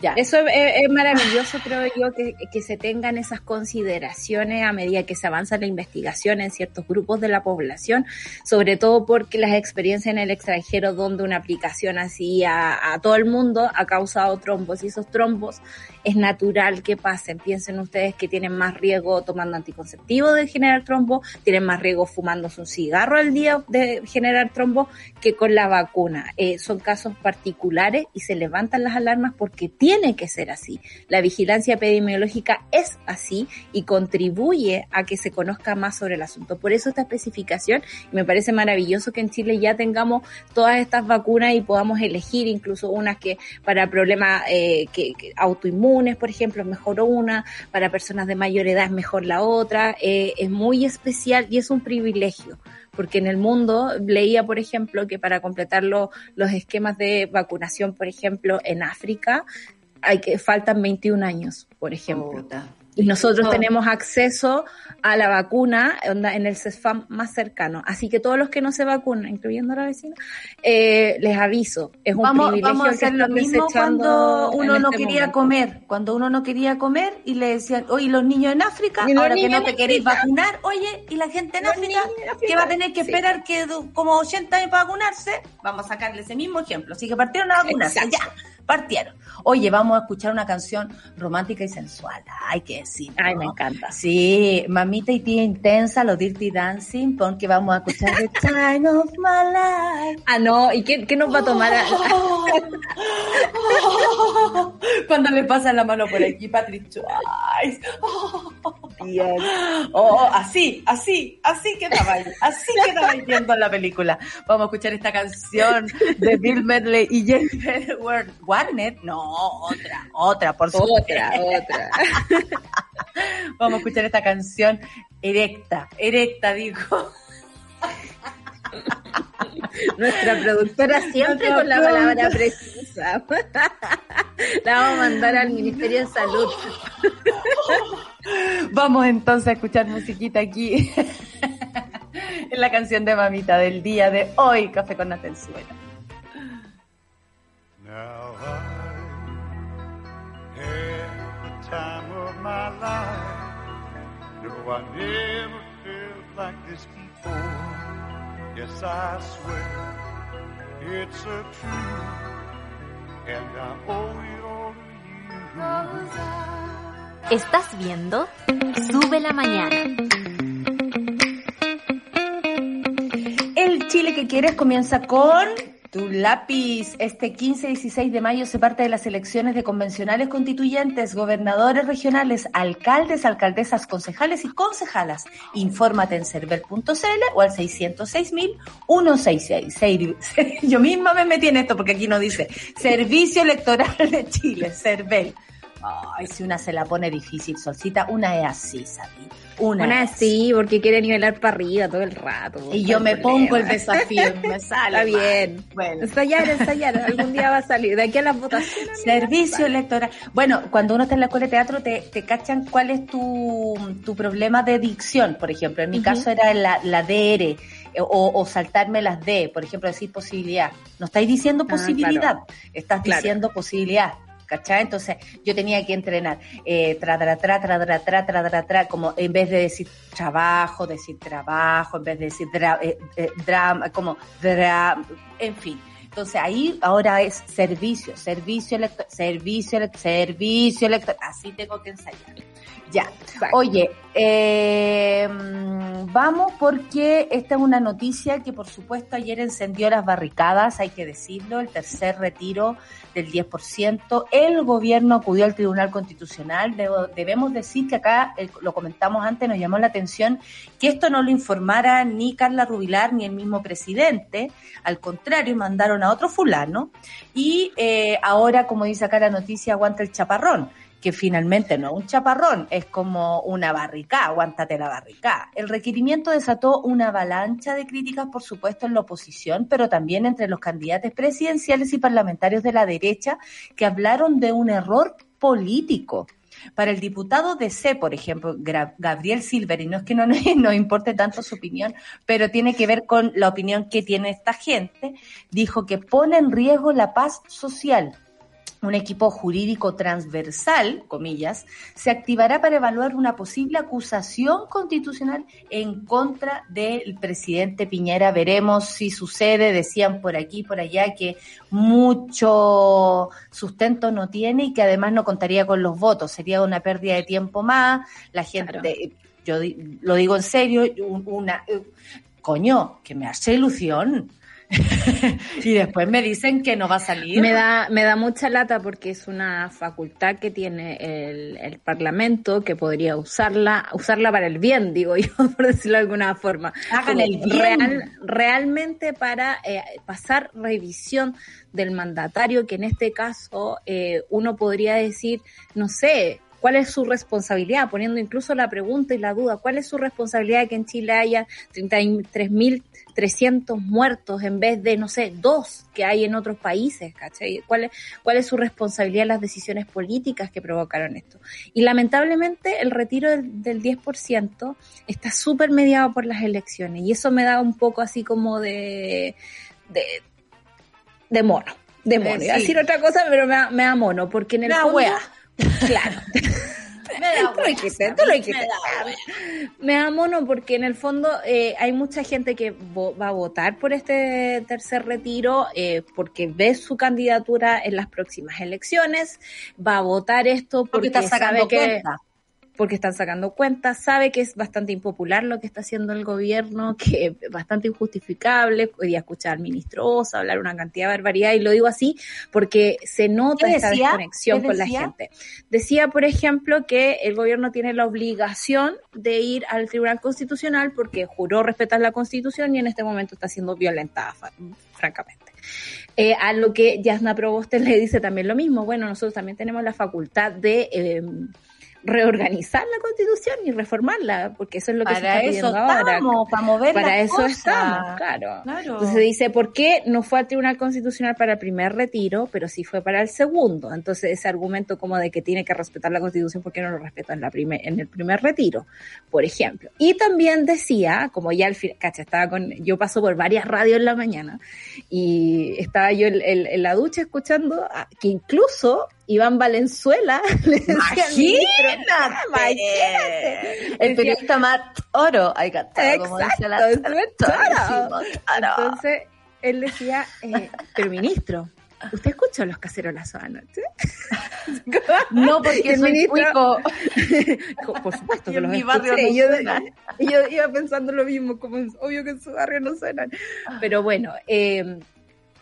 Ya. Eso es, maravilloso, creo yo, que, que, se tengan esas consideraciones a medida que se avanza la investigación en ciertos grupos de la población, sobre todo porque las experiencias en el extranjero donde una aplicación así a, todo el mundo ha causado trombos y esos trombos es natural que pasen. Piensen ustedes que tienen más riesgo tomando anticonceptivo de generar trombo, tienen más riesgo fumándose un cigarro al día de generar trombo que con la vacuna. Eh, son casos particulares y se levantan las alarmas porque tiene que ser así. La vigilancia epidemiológica es así y contribuye a que se conozca más sobre el asunto. Por eso esta especificación, me parece maravilloso que en Chile ya tengamos todas estas vacunas y podamos elegir incluso unas que para problemas eh, que, que autoinmunes, por ejemplo, es mejor una, para personas de mayor edad es mejor la otra, eh, es muy especial y es un privilegio porque en el mundo leía, por ejemplo, que para completar lo, los esquemas de vacunación, por ejemplo, en África, hay que faltan 21 años, por ejemplo. Y nosotros Oh. tenemos acceso a la vacuna en el CESFAM más cercano. Así que todos los que no se vacunan, incluyendo a la vecina, eh, les aviso. Es un Vamos, privilegio vamos a que hacer lo mismo cuando uno en no este quería momento. comer, cuando uno no quería comer y le decían, oye, los niños en África, ahora que no te queréis África. vacunar, oye, y la gente en África, en África. que va a tener que Sí. esperar que como 80 años para vacunarse, vamos a sacarle ese mismo ejemplo. Así que partieron a vacunarse, Exacto. ya, partieron. Oye, vamos a escuchar una canción romántica y sensual, hay que decir. Ay, me encanta. Sí, mamita y tía intensa, los Dirty Dancing, porque vamos a escuchar The (laughs) Time of My Life. Ah, no, ¿y qué, qué nos va a tomar? a- (laughs) Cuando le pasan la mano por aquí, Patrick Swayze. Dios. (laughs) Oh, así, así, así quedaba ahí, así ahí viendo la película. Vamos a escuchar esta canción de Bill Medley y Jennifer War- Warner. No, otra, otra, por supuesto. Otra, otra. (laughs) Vamos a escuchar esta canción erecta, erecta, digo. (laughs) Nuestra productora siempre con la palabra precisa. (laughs) La vamos a mandar al Ministerio de Salud. Vamos entonces a escuchar musiquita aquí en la canción de mamita del día de hoy, Café con Natenzuela. I never felt like this before. Yes, I swear it's a truth, and I owe it all to you. Estás viendo Sube la Mañana. El Chile que quieres comienza con tu lápiz. Este 15 y 16 de mayo se parte de las elecciones de convencionales constituyentes, gobernadores regionales, alcaldes, alcaldesas, concejales y concejalas. Infórmate en cervel.cl o al 606.166. (laughs) Yo misma me metí en esto porque aquí no dice Servicio Electoral de Chile, Cervel. Ay, si una se la pone difícil, Solcita, una es así, ¿sabí? Una, Una es sí, porque quiere nivelar para arriba todo el rato. y yo me pongo el desafío, (laughs) me sale. Está bien. mal. Bueno, Ensayar, ensayar. Algún día va a salir. De aquí a las votaciones. servicio electoral. Bueno, cuando uno está en la escuela de teatro, te, te cachan cuál es tu, tu problema de dicción, por ejemplo. En mi caso era la, la DR. eh, O, o saltarme las D, por ejemplo, decir posibilidad. No estáis diciendo Ah, posibilidad, estás Claro. diciendo posibilidad. Entonces yo tenía que entrenar, eh, tra, tra, tra, tra, tra, tra, tra, como en vez de decir trabajo, decir trabajo, en vez de decir dra, eh, eh, drama, como drama, en fin. Entonces ahí ahora es servicio, servicio electoral, servicio electoral, servicio electoral, así tengo que ensayar. Ya. Exacto. Oye, eh, vamos porque esta es una noticia que por supuesto ayer encendió las barricadas, hay que decirlo, el tercer retiro del 10%. El gobierno acudió al Tribunal Constitucional. Debo- debemos decir que acá, eh, lo comentamos antes, nos llamó la atención que esto no lo informara ni Carla Rubilar ni el mismo presidente. Al contrario, mandaron a otro fulano y eh, ahora, como dice acá la noticia, aguanta el chaparrón que finalmente no es un chaparrón, es como una barricada, aguántate la barricada. El requerimiento desató una avalancha de críticas, por supuesto, en la oposición, pero también entre los candidatos presidenciales y parlamentarios de la derecha que hablaron de un error político. Para el diputado de C, por ejemplo, Gabriel Silver, y no es que no (laughs) nos importe tanto su opinión, pero tiene que ver con la opinión que tiene esta gente, dijo que pone en riesgo la paz social un equipo jurídico transversal, comillas, se activará para evaluar una posible acusación constitucional en contra del presidente Piñera. Veremos si sucede, decían por aquí, por allá, que mucho sustento no tiene y que además no contaría con los votos. Sería una pérdida de tiempo más. La gente, Claro. yo lo digo en serio, un- una, eh, coño, que me hace ilusión. (laughs) y después me dicen que no va a salir. Me da, me da mucha lata porque es una facultad que tiene el, el Parlamento que podría usarla, usarla para el bien, digo (laughs) yo, por decirlo de alguna forma. Hagan el bien. real- realmente para eh, pasar revisión del mandatario, que en este caso eh, uno podría decir, no sé, ¿Cuál es su responsabilidad? Poniendo incluso la pregunta y la duda, ¿cuál es su responsabilidad de que en Chile haya 33.300 muertos en vez de, no sé, dos que hay en otros países? ¿cachai? ¿Cuál es, ¿Cuál es su responsabilidad en las decisiones políticas que provocaron esto? Y lamentablemente el retiro del, del 10% está súper mediado por las elecciones y eso me da un poco así como de, de, de mono. De mono. Eh, Iba a sí. decir otra cosa, pero me da, me da mono, porque en el da fondo... wea. Claro. (laughs) Me da me. Me da mono porque en el fondo eh, hay mucha gente que va a votar por este tercer retiro eh, porque ve su candidatura en las próximas elecciones, va a votar esto Porque porque, está sacando sabe que cuenta. Porque están sacando cuentas, sabe que es bastante impopular lo que está haciendo el gobierno, que es bastante injustificable. Hoy día escuchar al ministro Osa hablar una cantidad de barbaridad, y lo digo así porque se nota ¿Qué esta desconexión ¿Qué con la gente. Decía, por ejemplo, que el gobierno tiene la obligación de ir al Tribunal Constitucional porque juró respetar la Constitución y en este momento está siendo violentada, francamente. Eh, a lo que Yasna Proboste le dice también lo mismo. Bueno, nosotros también tenemos la facultad de eh, reorganizar la constitución y reformarla, porque eso es lo que se está eso pidiendo ahora. para mover Para las eso cosas. estamos, claro. Claro. Entonces dice, ¿por qué no fue al Tribunal Constitucional para el primer retiro, pero sí fue para el segundo? Entonces ese argumento como de que tiene que respetar la Constitución, ¿por qué no lo respeta en, la primer, en el primer retiro? Por ejemplo. Y también decía, como ya al final, cacha, estaba con, yo paso por varias radios en la mañana y estaba yo en, en- en la ducha escuchando que incluso Iván Valenzuela (laughs) le decía al ministro, Imagínate. El periodista Matt Oro, hay cantado, como dice la. Toro. Entonces, él decía, eh, pero ministro, ¿usted escuchó los cacerolazos anoche? (laughs) No, porque el soy ministro- cuico. (laughs) Por supuesto Y que en los mi barrio escuché. no Y yo, suenan. y yo iba pensando lo mismo, como es obvio que en su barrio no suenan. Pero bueno, eh,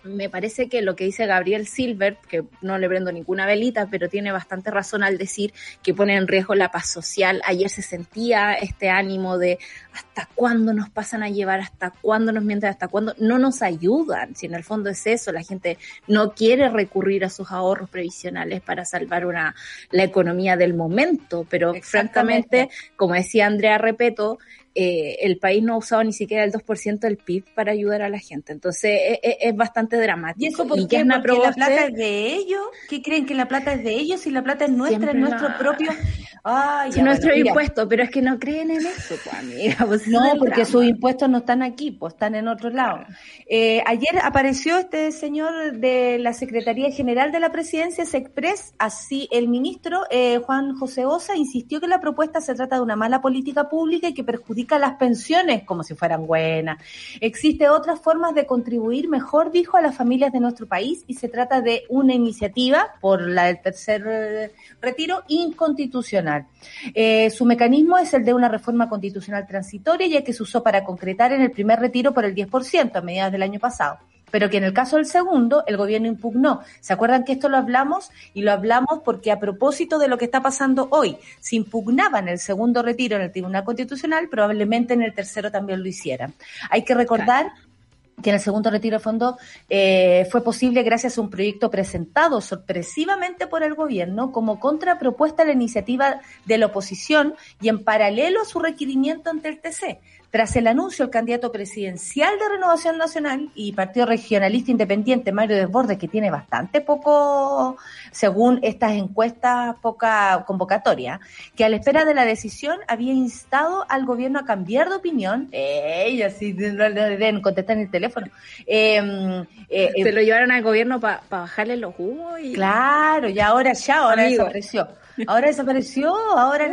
me parece que lo que dice Gabriel Silver, que no le prendo ninguna velita, pero tiene bastante razón al decir que pone en riesgo la paz social. Ayer se sentía este ánimo de hasta cuándo nos pasan a llevar, hasta cuándo nos mienten, hasta cuándo no nos ayudan. Si en el fondo es eso, la gente no quiere recurrir a sus ahorros previsionales para salvar una, la economía del momento, pero francamente, como decía Andrea Repeto, eh, el país no ha usado ni siquiera el 2% del PIB para ayudar a la gente. Entonces es, es- es bastante dramático. ¿Y eso por qué? Porque la plata es de ellos. ¿Qué creen que la plata es de ellos y la plata es nuestra, es nuestro la- propio? Ya, nuestro impuesto, pero es que no creen en eso, pues, amiga. Pues, (laughs) no, porque sus impuestos no están aquí, pues están en otro lado. Eh, ayer apareció este señor de la Secretaría General de la Presidencia, Sexpress, así el ministro eh, Juan José Osa insistió que la propuesta se trata de una mala política pública y que perjudica las pensiones como si fueran buenas. Existe otras formas de contribuir mejor, dijo, a las familias de nuestro país y se trata de una iniciativa por la del tercer eh, retiro inconstitucional. Eh, su mecanismo es el de una reforma constitucional transitoria, ya que se usó para concretar en el primer retiro por el 10% a mediados del año pasado pero que en el caso del segundo el gobierno impugnó. ¿Se acuerdan que esto lo hablamos? Y lo hablamos porque a propósito de lo que está pasando hoy, si impugnaban el segundo retiro en el Tribunal Constitucional, probablemente en el tercero también lo hicieran. Hay que recordar que en el segundo retiro de fondo eh, fue posible gracias a un proyecto presentado sorpresivamente por el gobierno como contrapropuesta a la iniciativa de la oposición y en paralelo a su requerimiento ante el TC. Tras el anuncio, el candidato presidencial de Renovación Nacional y Partido Regionalista Independiente, Mario Desbordes, que tiene bastante poco, según estas encuestas, poca convocatoria, que a la espera de la decisión había instado al gobierno a cambiar de opinión. Ella sí, no le deben contestar en el teléfono. Em, eh, Se lo llevaron al gobierno para bajarle los humos. Y... Claro, y ahora ya, ahora desapareció. Ahora desapareció, ahora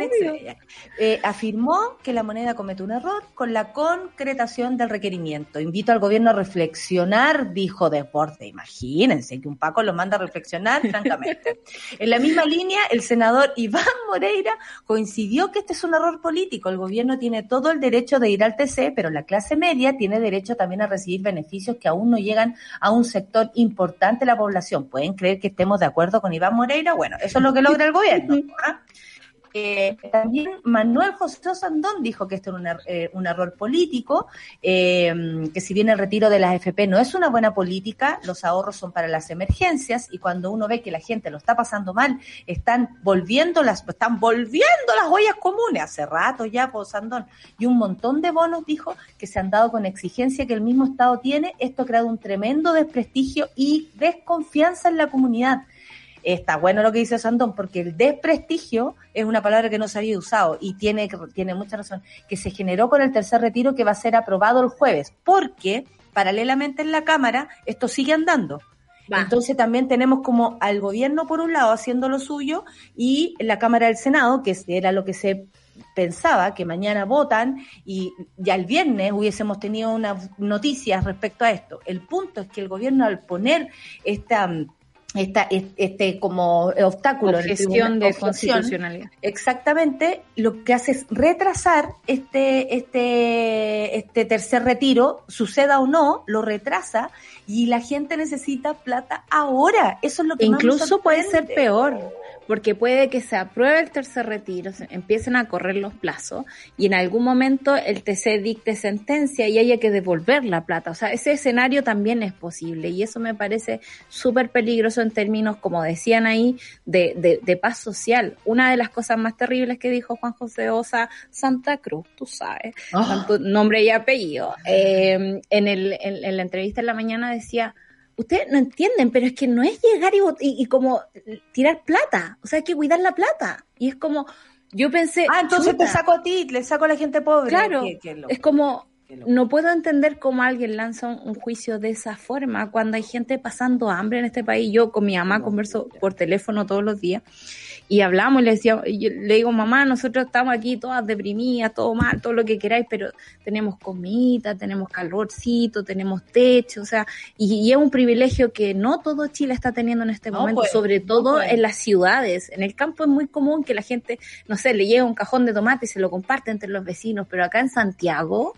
eh, afirmó que la moneda comete un error con la concretación del requerimiento. Invito al gobierno a reflexionar, dijo Deporte. Imagínense que un Paco lo manda a reflexionar, francamente. (laughs) En la misma línea, el senador Iván Moreira coincidió que este es un error político. El gobierno tiene todo el derecho de ir al TC, pero la clase media tiene derecho también a recibir beneficios que aún no llegan a un sector importante de la población. ¿Pueden creer que estemos de acuerdo con Iván Moreira? Bueno, eso es lo que logra el gobierno. Eh, también Manuel José Sandón dijo que esto era un, er-, eh, error político, eh, que si bien el retiro de las FP no es una buena política, los ahorros son para las emergencias y cuando uno ve que la gente lo está pasando mal, están volviendo las, están volviendo las huellas comunes, hace rato ya, por Sandón, y un montón de bonos, dijo, que se han dado con exigencia que el mismo Estado tiene, esto ha creado un tremendo desprestigio y desconfianza en la comunidad está bueno lo que dice Sandón, porque el desprestigio es una palabra que no se había usado y tiene, tiene mucha razón, que se generó con el tercer retiro que va a ser aprobado el jueves, porque paralelamente en la Cámara esto sigue andando. Entonces también tenemos como al gobierno por un lado haciendo lo suyo y la Cámara del Senado, que era lo que se pensaba que mañana votan y ya el viernes hubiésemos tenido unas noticias respecto a esto. El punto es que el gobierno al poner esta esta, este como obstáculo gestión de constitucionalidad. Exactamente, lo que hace es retrasar este, este, este tercer retiro, suceda o no, lo retrasa y la gente necesita plata ahora. Eso es lo que incluso puede ser peor porque puede que se apruebe el tercer retiro, se empiecen a correr los plazos y en algún momento el TC dicte sentencia y haya que devolver la plata. O sea, ese escenario también es posible y eso me parece súper peligroso en términos, como decían ahí, de, de, paz social. Una de las cosas más terribles que dijo Juan José Osa, Santa Cruz, tú sabes, ah. nombre y apellido, eh, en, el, en la entrevista en la mañana decía, ustedes no entienden, pero es que no es llegar y, como tirar plata, o sea, hay que cuidar la plata. Y es como, yo pensé... Ah, entonces te saco a ti, le saco a la gente pobre. Claro, es como, no puedo entender cómo alguien lanza un, juicio de esa forma cuando hay gente pasando hambre en este país. Yo con mi mamá converso por teléfono todos los días y hablamos y le decía, le digo, mamá, nosotros estamos aquí todas deprimidas, todo mal, todo lo que queráis, pero tenemos comida, tenemos calorcito, tenemos techo, o sea, y, es un privilegio que no todo Chile está teniendo en este momento, pues, sobre todo pues. en las ciudades. En el campo es muy común que la gente, no sé, le llegue un cajón de tomate y se lo comparte entre los vecinos, pero acá en Santiago,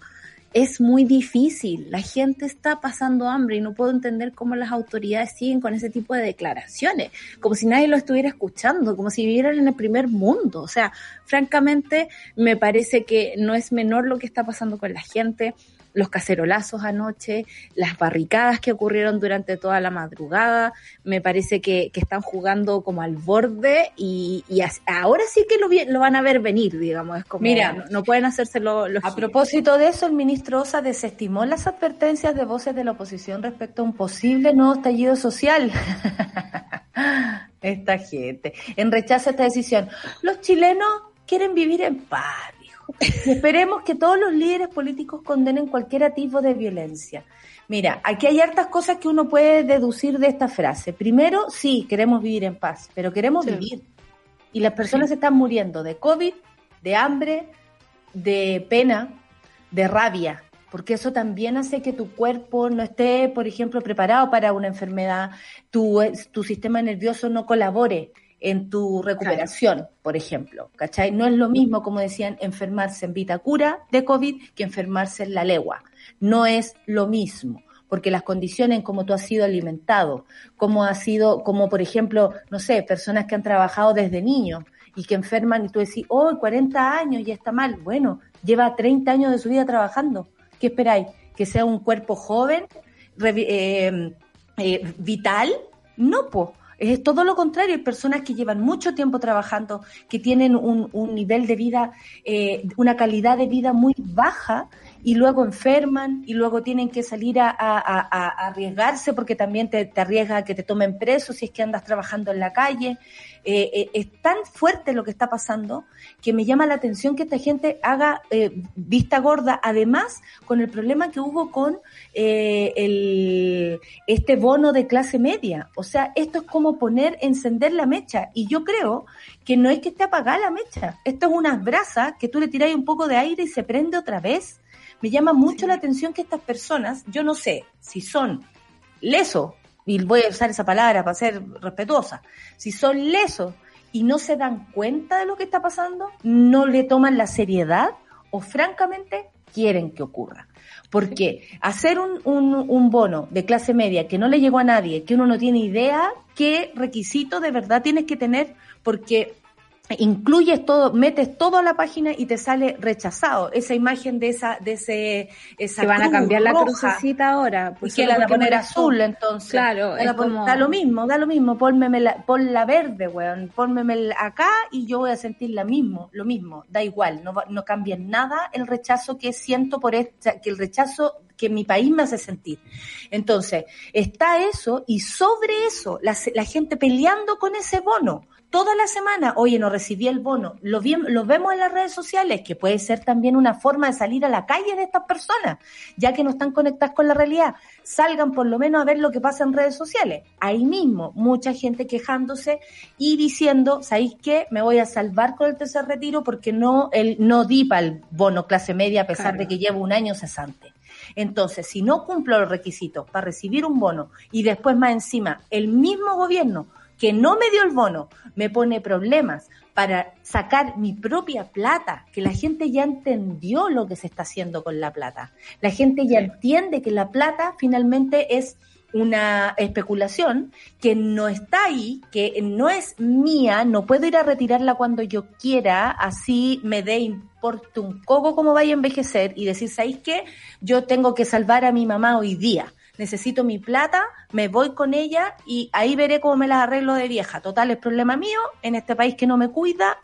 es muy difícil. La gente está pasando hambre y no puedo entender cómo las autoridades siguen con ese tipo de declaraciones, como si nadie lo estuviera escuchando, como si vivieran en el primer mundo. O sea, francamente, me parece que no es menor lo que está pasando con la gente los cacerolazos anoche, las barricadas que ocurrieron durante toda la madrugada, me parece que, están jugando como al borde y, ahora sí que lo, lo, van a ver venir, digamos, es como, Mira, no, pueden hacérselo los... A propósito de eso, el ministro Osa desestimó las advertencias de voces de la oposición respecto a un posible nuevo estallido social. (laughs) esta gente, en rechazo a esta decisión. Los chilenos quieren vivir en paz. Y esperemos que todos los líderes políticos condenen cualquier atisbo de violencia. Mira, aquí hay hartas cosas que uno puede deducir de esta frase. Primero, sí, queremos vivir en paz, pero queremos vivir. Y las personas están muriendo de COVID, de hambre, de pena, de rabia, porque eso también hace que tu cuerpo no esté, por ejemplo, preparado para una enfermedad, tu, tu sistema nervioso no colabore en tu recuperación, por ejemplo, ¿cachai? No es lo mismo, como decían, enfermarse en Vitacura de COVID que enfermarse en la legua. No es lo mismo porque las condiciones en cómo tú has sido alimentado, cómo has sido, como por ejemplo, no sé, personas que han trabajado desde niños y que enferman y tú decís, oh, 40 años y está mal. Bueno, lleva 30 años de su vida trabajando. ¿Qué esperáis? ¿Que sea un cuerpo joven, eh, eh, vital? No, pues. Es todo lo contrario, hay personas que llevan mucho tiempo trabajando, que tienen un, nivel de vida, eh, una calidad de vida muy baja y luego enferman y luego tienen que salir a, arriesgarse porque también te, te, arriesga a que te tomen preso si es que andas trabajando en la calle. Eh, eh, es tan fuerte lo que está pasando que me llama la atención que esta gente haga eh, vista gorda, además con el problema que hubo con el, este bono de clase media. O sea, esto es como poner, encender la mecha. Y yo creo que no es que esté apagada la mecha. Esto es unas brasas que tú le tiras un poco de aire y se prende otra vez. Me llama mucho la atención que estas personas, yo no sé si son lesos, y voy a usar esa palabra para ser respetuosa, si son lesos y no se dan cuenta de lo que está pasando, no le toman la seriedad o francamente quieren que ocurra. Porque hacer un, un, un, bono de clase media que no le llegó a nadie, que uno no tiene idea qué requisito de verdad tienes que tener, porque incluyes todo, metes todo a la página y te sale rechazado. Esa imagen de esa, de ese, esa que van a cambiar la crucecita ahora, pues y que la van a poner azul, entonces. Claro, es como... da lo mismo, da lo mismo, ponme la, pon la verde, weón, ponme acá y yo voy a sentir la mismo, lo mismo, da igual, no, no cambia nada el rechazo que siento por esta, que el rechazo que mi país me hace sentir. Entonces, está eso y sobre eso la, la gente peleando con ese bono toda la semana, oye, no recibí el bono, lo, lo vemos en las redes sociales, que puede ser también una forma de salir a la calle de estas personas, ya que no están conectadas con la realidad. Salgan por lo menos a ver lo que pasa en redes sociales. Ahí mismo, mucha gente quejándose y diciendo, ¿sabéis qué? Me voy a salvar con el tercer retiro porque no, el, no di para el bono clase media a pesar de que llevo un año cesante. Entonces, si no cumplo los requisitos para recibir un bono y después más encima el mismo gobierno que no me dio el bono me pone problemas para sacar mi propia plata, que la gente ya entendió lo que se está haciendo con la plata. La gente ya entiende que la plata finalmente es una especulación que no está ahí, que no es mía, no puedo ir a retirarla cuando yo quiera, así me dé importe un coco como vaya a envejecer y decir, ¿sabéis qué? Yo tengo que salvar a mi mamá hoy día necesito mi plata, me voy con ella y ahí veré cómo me las arreglo de vieja. Total, es problema mío, en este país que no me cuida,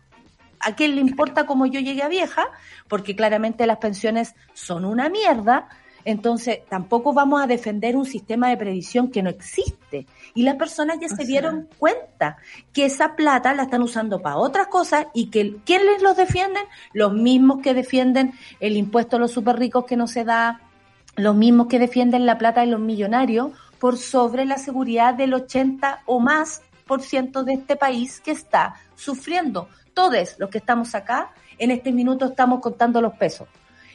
¿a quién le importa cómo yo llegue a vieja? Porque claramente las pensiones son una mierda. Entonces, tampoco vamos a defender un sistema de previsión que no existe. Y las personas ya se dieron cuenta que esa plata la están usando para otras cosas y que ¿quién les los defienden? Los mismos que defienden el impuesto a los super ricos que no se da, los mismos que defienden la plata de los millonarios por sobre la seguridad del 80 o más por ciento de este país que está sufriendo. Todos los que estamos acá, en este minuto estamos contando los pesos,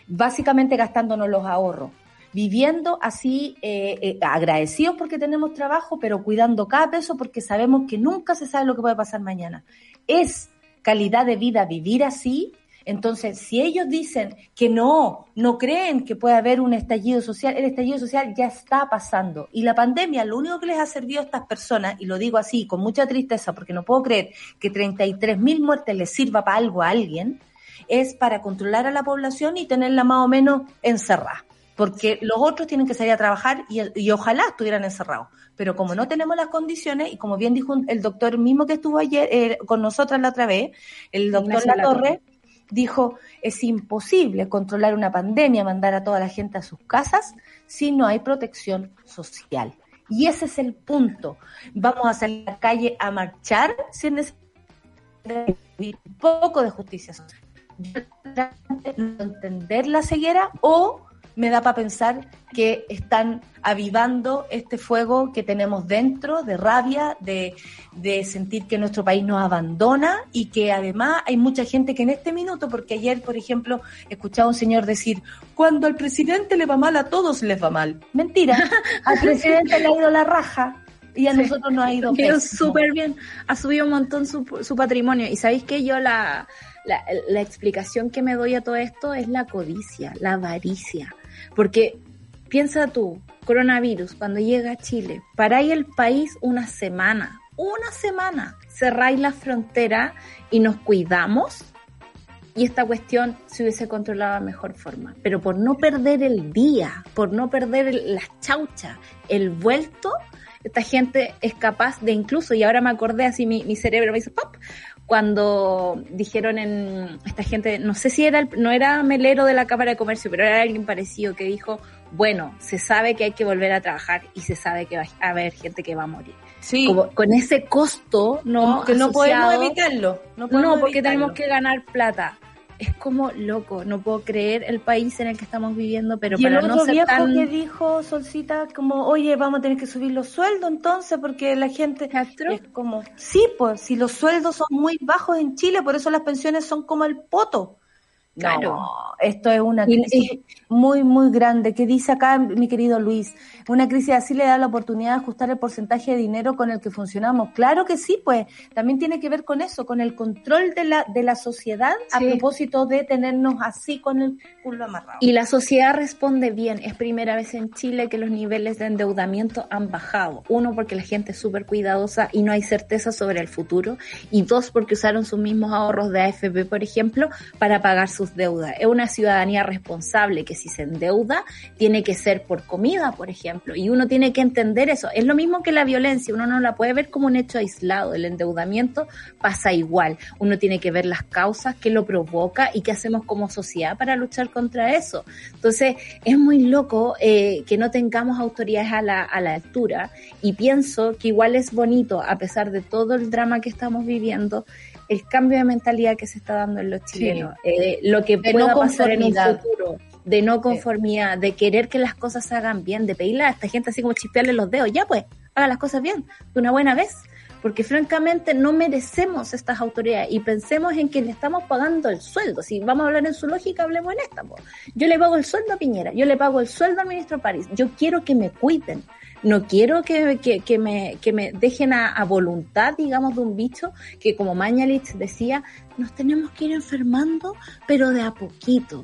básicamente gastándonos los ahorros, viviendo así eh, eh, agradecidos porque tenemos trabajo, pero cuidando cada peso porque sabemos que nunca se sabe lo que puede pasar mañana. Es calidad de vida vivir así entonces, si ellos dicen que no, no creen que pueda haber un estallido social, el estallido social ya está pasando. Y la pandemia, lo único que les ha servido a estas personas, y lo digo así con mucha tristeza porque no puedo creer que 33 mil muertes les sirva para algo a alguien, es para controlar a la población y tenerla más o menos encerrada. Porque los otros tienen que salir a trabajar y, ojalá estuvieran encerrados. Pero como no tenemos las condiciones, y como bien dijo el doctor mismo que estuvo ayer eh, con nosotras la otra vez, el doctor La Torre, dijo, es imposible controlar una pandemia, mandar a toda la gente a sus casas si no hay protección social. Y ese es el punto. Vamos a salir a la calle a marchar si es necesario un poco de justicia social. Entender la ceguera o me da para pensar que están avivando este fuego que tenemos dentro de rabia, de, de, sentir que nuestro país nos abandona y que además hay mucha gente que en este minuto, porque ayer, por ejemplo, escuchaba a un señor decir, cuando al presidente le va mal, a todos les va mal. Mentira, (laughs) al presidente le ha ido la raja. Y a nosotros nos ha ido súper bien, ha subido un montón su, su patrimonio. Y sabéis que yo la, la, la explicación que me doy a todo esto es la codicia, la avaricia porque piensa tú, coronavirus, cuando llega a Chile, paráis el país una semana, una semana, cerráis la frontera y nos cuidamos y esta cuestión se hubiese controlado de mejor forma. Pero por no perder el día, por no perder las chauchas, el vuelto, esta gente es capaz de incluso, y ahora me acordé así, mi, mi cerebro me dice, ¡pop! Cuando dijeron en esta gente, no sé si era, el, no era Melero de la Cámara de Comercio, pero era alguien parecido que dijo, bueno, se sabe que hay que volver a trabajar y se sabe que va a haber gente que va a morir. Sí. Como, con ese costo, ¿no? que no podemos evitarlo. No, podemos no porque evitarlo. tenemos que ganar plata es como loco, no puedo creer el país en el que estamos viviendo, pero y para el otro no ser viejo tan... que dijo Solcita como, oye, vamos a tener que subir los sueldos entonces porque la gente ¿Castro? es como, sí, pues si los sueldos son muy bajos en Chile, por eso las pensiones son como el poto. Claro. No, esto es una crisis muy, muy grande. ¿Qué dice acá mi querido Luis? Una crisis así le da la oportunidad de ajustar el porcentaje de dinero con el que funcionamos. Claro que sí, pues también tiene que ver con eso, con el control de la, de la sociedad a propósito de tenernos así con el culo amarrado. Y la sociedad responde bien. Es primera vez en Chile que los niveles de endeudamiento han bajado. Uno, porque la gente es súper cuidadosa y no hay certeza sobre el futuro. Y dos, porque usaron sus mismos ahorros de AFP, por ejemplo, para pagar sus deudas. Es una ciudadanía responsable que si se endeuda, tiene que ser por comida, por ejemplo. Y uno tiene que entender eso. Es lo mismo que la violencia. Uno no la puede ver como un hecho aislado. El endeudamiento pasa igual. Uno tiene que ver las causas que lo provoca y qué hacemos como sociedad para luchar contra eso. Entonces, es muy loco eh, que no tengamos autoridades a la, a la altura y pienso que igual es bonito, a pesar de todo el drama que estamos viviendo, el cambio de mentalidad que se está dando en los chilenos, eh, lo que De pueda no pasar en un futuro, de no conformidad, de querer que las cosas se hagan bien, de pedirle a esta gente así como chispearle los dedos, ya pues, haga las cosas bien, de una buena vez, porque francamente no merecemos estas autoridades y pensemos en que le estamos pagando el sueldo. Si vamos a hablar en su lógica, hablemos en esta. po. Yo le pago el sueldo a Piñera, yo le pago el sueldo al ministro París, yo quiero que me cuiden. No quiero que, que, que me, que me dejen a, a voluntad, digamos, de un bicho que, como Mañalich decía, nos tenemos que ir enfermando, pero de a poquito.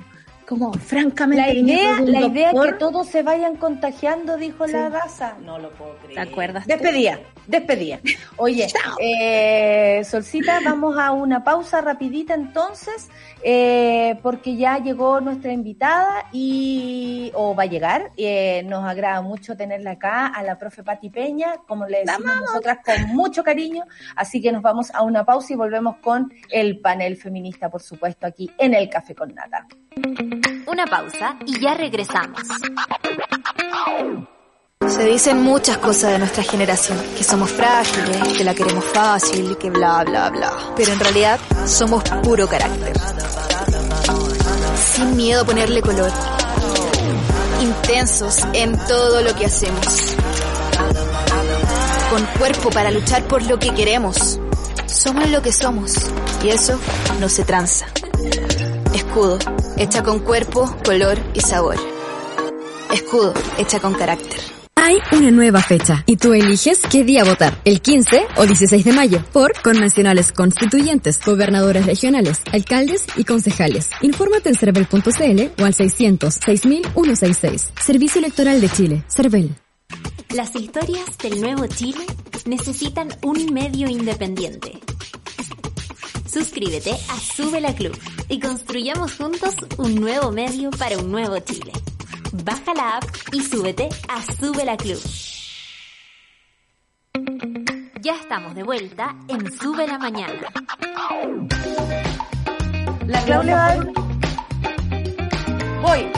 Como, francamente, La idea, la idea es que todos se vayan contagiando, dijo Sí. la Daza. No lo puedo creer. ¿Te acuerdas tú? Despedía, despedía. (laughs) Oye, eh, Solcita, vamos a una pausa rapidita entonces, eh, porque ya llegó nuestra invitada y, o va a llegar. Eh, nos agrada mucho tenerla acá, a la profe Pati Peña, como le decimos nosotras con mucho cariño. Así que nos vamos a una pausa y volvemos con el panel feminista, por supuesto, aquí en el Café con Nata. Una pausa y ya regresamos. Se dicen muchas cosas de nuestra generación, que somos frágiles, que la queremos fácil, que bla bla bla. Pero en realidad somos puro carácter. Sin miedo a ponerle color. Intensos en todo lo que hacemos. Con cuerpo para luchar por lo que queremos. Somos lo que somos. Y eso no se tranza. Escudo, hecha con cuerpo, color y sabor. Escudo, hecha con carácter. Hay una nueva fecha y tú eliges qué día votar, el 15 o 16 de mayo, por convencionales constituyentes, gobernadores regionales, alcaldes y concejales. Infórmate en cervel.cl o al 600 6166. Servicio Electoral de Chile, Cervel. Las historias del nuevo Chile necesitan un medio independiente. Suscríbete a Sube la Club y construyamos juntos un nuevo medio para un nuevo Chile. Baja la app y súbete a Sube la Club. Ya estamos de vuelta en Sube la Mañana. La Claudia Voy.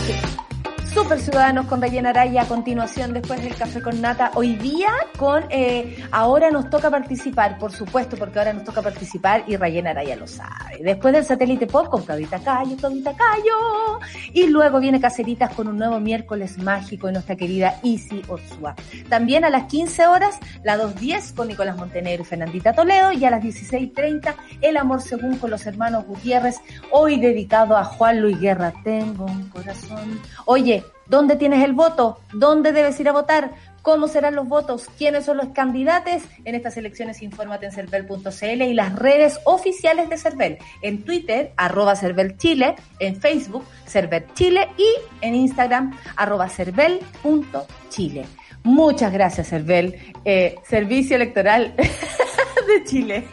Super Ciudadanos con Rayena Araya a continuación después del café con nata. Hoy día con eh, ahora nos toca participar, por supuesto, porque ahora nos toca participar y Rayena Araya lo sabe. Después del satélite pop con Claudita Cayo, Claudita Cayo. Y luego viene Caceritas con un nuevo miércoles mágico de nuestra querida Isi Orsua. También a las 15 horas, la 2.10 con Nicolás Montenegro y Fernandita Toledo y a las 16.30 El amor según con los hermanos Gutiérrez, hoy dedicado a Juan Luis Guerra. Tengo un corazón. Oye, ¿Dónde tienes el voto? ¿Dónde debes ir a votar? ¿Cómo serán los votos? ¿Quiénes son los candidatos? En estas elecciones infórmate en cervel.cl y las redes oficiales de Cervel. En Twitter, arroba Chile, en Facebook, Cervel Chile y en Instagram, arroba cervel.chile. Muchas gracias, Cervel. Eh, Servicio Electoral (laughs) de Chile.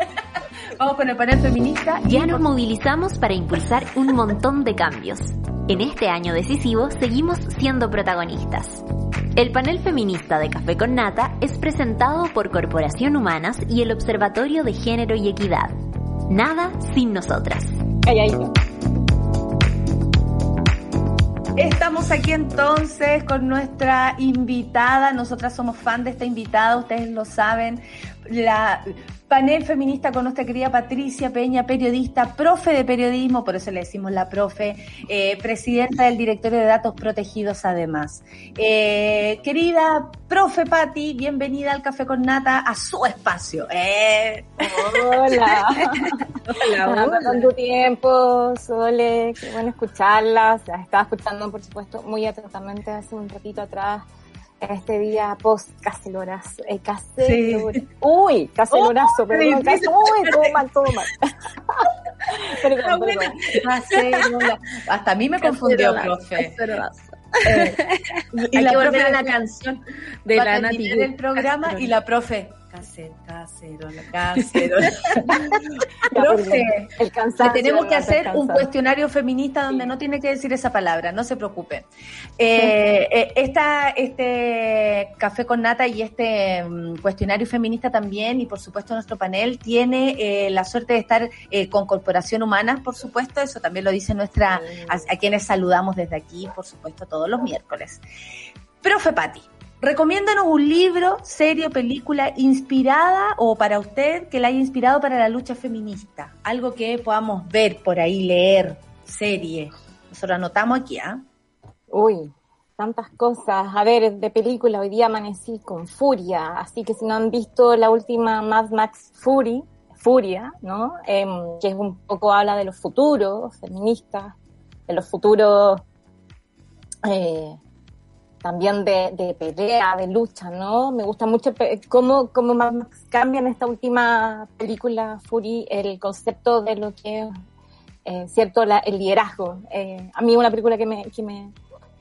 Vamos con el panel feminista. Ya nos movilizamos para impulsar un montón de cambios. En este año decisivo seguimos siendo protagonistas. El panel feminista de Café con Nata es presentado por Corporación Humanas y el Observatorio de Género y Equidad. Nada sin nosotras. Estamos aquí entonces con nuestra invitada. Nosotras somos fan de esta invitada, ustedes lo saben. La panel feminista con nuestra querida Patricia Peña, periodista, profe de periodismo, por eso le decimos la profe, eh, presidenta del directorio de datos protegidos además. Eh, querida profe Patti, bienvenida al Café con Nata, a su espacio. Eh. Hola. (laughs) hola, hola. ¿Cuánto tiempo, Sole? Qué bueno escucharlas. Estaba escuchando, por supuesto, muy atentamente hace un ratito atrás este día post caceloras, eh. Uy, cacelorazo, oh, perdón, uy, todo (laughs) mal, todo mal. (laughs) perdón, perdón. Hasta a mí me confundió, profe. Eh, y la profe la canción de la Nati. el programa y la profe cacerola, (laughs) cacerola. Profe, el cansancio, tenemos que hacer un cuestionario feminista donde no tiene que decir esa palabra, no se preocupe. Eh, eh, esta, este café con nata y este um, cuestionario feminista también, y por supuesto nuestro panel, tiene eh, la suerte de estar eh, con Corporación Humana, por supuesto, eso también lo dice nuestra, a, a quienes saludamos desde aquí, por supuesto, todos los miércoles. Profe Patti, Recomiéndanos un libro, serie, película inspirada o para usted que la haya inspirado para la lucha feminista. Algo que podamos ver por ahí, leer, serie. Nosotros anotamos aquí, ¿ah? Uy, tantas cosas. A ver, de película, hoy día amanecí con Furia, así que si no han visto la última Mad Max Fury, Furia, ¿no? Em, que es un poco habla de los futuros feministas, de los futuros eh, también de, de, pelea, de lucha, ¿no? Me gusta mucho cómo, cómo Max cambia en esta última película, Fury, el concepto de lo que es, eh, cierto, la, el liderazgo. Eh, a mí es una película que me, que me,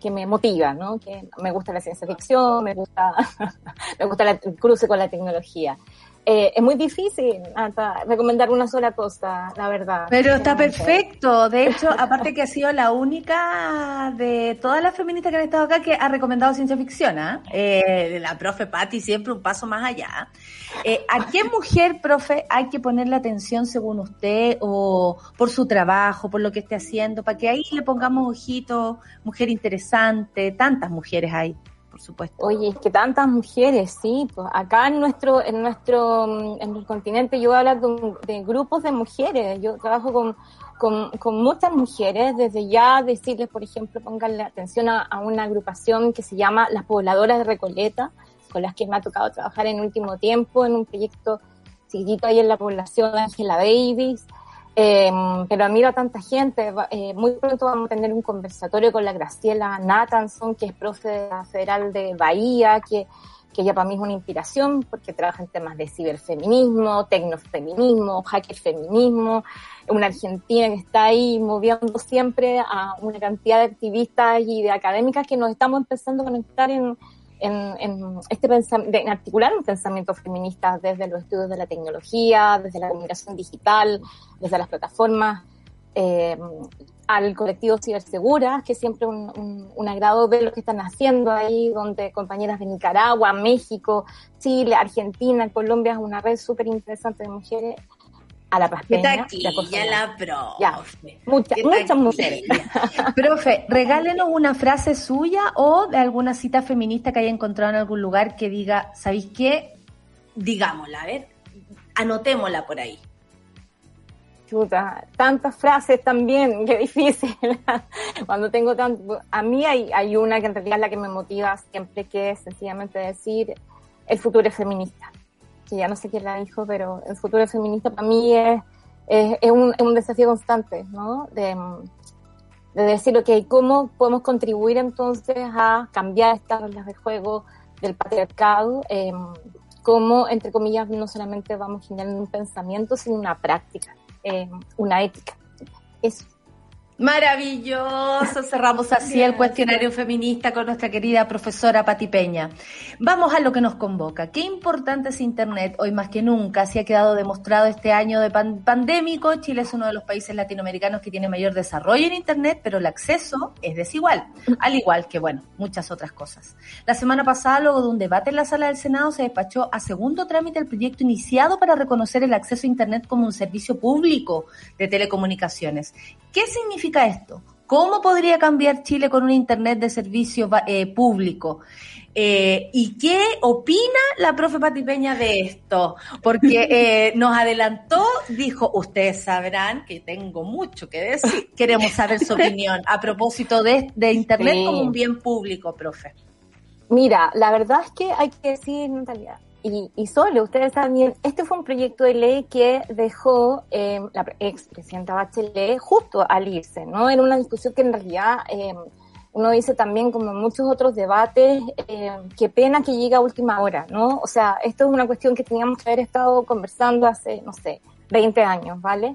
que me motiva, ¿no? Que me gusta la ciencia ficción, me gusta, (laughs) me gusta el cruce con la tecnología. Eh, es muy difícil recomendar una sola cosa, la verdad. Pero está perfecto. De hecho, aparte que ha sido la única de todas las feministas que han estado acá que ha recomendado ciencia ficción. ¿ah? ¿eh? la profe Patti siempre un paso más allá. Eh, ¿A qué mujer, profe, hay que ponerle atención según usted o por su trabajo, por lo que esté haciendo, para que ahí le pongamos ojito, mujer interesante, tantas mujeres hay? Por supuesto. Oye, es que tantas mujeres, sí, pues acá en nuestro, en nuestro, mm, en el continente yo a hablar de, grupos de mujeres, yo trabajo con, con, con, muchas mujeres, desde ya decirles, por ejemplo, pongan atención a, una agrupación que se llama Las Pobladoras de Recoleta, con las que me ha tocado trabajar en último tiempo en un proyecto chiquitito ahí en la población de Angela Davis, eh, pero admiro a tanta gente. Eh, muy pronto vamos a tener un conversatorio con la Graciela Nathanson, que es profe de Federal de Bahía, que, que ella para mí es una inspiración porque trabaja en temas de ciberfeminismo, tecnofeminismo, hackerfeminismo. Una argentina que está ahí moviendo siempre a una cantidad de activistas y de académicas que nos estamos empezando a conectar en, en, en, este en articular un pensamiento feminista desde los estudios de la tecnología, desde la comunicación digital, desde las plataformas, eh, al colectivo Ciberseguras, que siempre un, un, un, agrado ver lo que están haciendo ahí, donde compañeras de Nicaragua, México, Chile, Argentina, Colombia es una red súper interesante de mujeres a la paspeña. taquilla la profe. Ya, muchas, muchas mujeres. (laughs) profe, regálenos una frase suya o de alguna cita feminista que haya encontrado en algún lugar que diga, ¿sabéis qué? Digámosla, a ver, anotémosla por ahí. Chuta, tantas frases también, qué difícil. (laughs) Cuando tengo tanto, a mí hay, hay una que en realidad es la que me motiva siempre, que es sencillamente decir, el futuro es feminista que ya no sé quién la dijo, pero el futuro feminista para mí es, es, un, es un, desafío constante, ¿no? De, de decir, ok, ¿cómo podemos contribuir entonces a cambiar estas reglas de juego del patriarcado? Eh, ¿Cómo, entre comillas, no solamente vamos generando un pensamiento, sino una práctica, eh, una ética? Eso. Maravilloso, cerramos así el cuestionario feminista con nuestra querida profesora Pati Peña. Vamos a lo que nos convoca. Qué importante es Internet hoy más que nunca. Se ha quedado demostrado este año de pandémico. Chile es uno de los países latinoamericanos que tiene mayor desarrollo en Internet, pero el acceso es desigual, al igual que, bueno, muchas otras cosas. La semana pasada, luego de un debate en la sala del Senado, se despachó a segundo trámite el proyecto iniciado para reconocer el acceso a Internet como un servicio público de telecomunicaciones. ¿Qué significa esto? ¿Cómo podría cambiar Chile con un Internet de servicio eh, público? Eh, ¿Y qué opina la profe Pati Peña de esto? Porque (laughs) eh, nos adelantó, dijo, ustedes sabrán que tengo mucho que decir. Queremos saber su opinión a propósito de, de Internet como un bien público, profe. Mira, la verdad es que hay que decir, Natalia, y, y solo, ustedes también, este fue un proyecto de ley que dejó eh, la expresidenta Bachelet justo al irse, ¿no? Era una discusión que en realidad eh, uno dice también, como en muchos otros debates, eh, qué pena que llegue a última hora, ¿no? O sea, esto es una cuestión que teníamos que haber estado conversando hace, no sé, 20 años, ¿vale?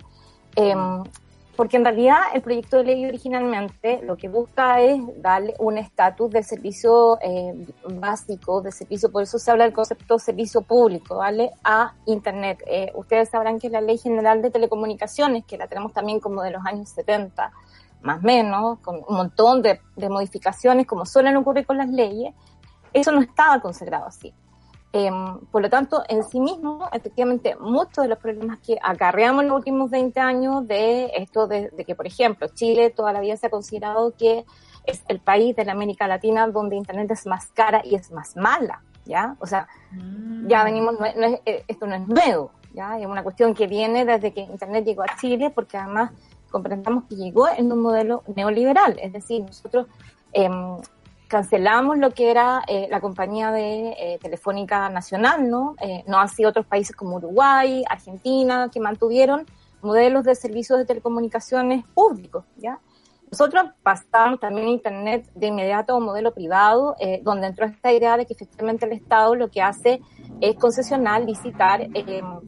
Porque en realidad el proyecto de ley originalmente lo que busca es darle un estatus de servicio eh, básico, de servicio, por eso se habla del concepto servicio público, ¿vale? A Internet. Eh, ustedes sabrán que la Ley General de Telecomunicaciones, que la tenemos también como de los años 70, más o menos, con un montón de, de modificaciones, como suelen ocurrir con las leyes, eso no estaba consagrado así. Eh, por lo tanto, en sí mismo, efectivamente, muchos de los problemas que acarreamos en los últimos 20 años de esto de, de, que, por ejemplo, Chile toda la vida se ha considerado que es el país de la América Latina donde Internet es más cara y es más mala, ¿ya? O sea, mm. ya venimos, no, no es, eh, esto no es nuevo, ¿ya? Es una cuestión que viene desde que Internet llegó a Chile, porque además comprendamos que llegó en un modelo neoliberal, es decir, nosotros... Eh, cancelamos lo que era eh, la compañía de eh, Telefónica Nacional, ¿no? Eh, no así otros países como Uruguay, Argentina, que mantuvieron modelos de servicios de telecomunicaciones públicos, ¿ya? Nosotros pasamos también Internet de inmediato a un modelo privado, eh, donde entró esta idea de que efectivamente el Estado lo que hace es concesionar, licitar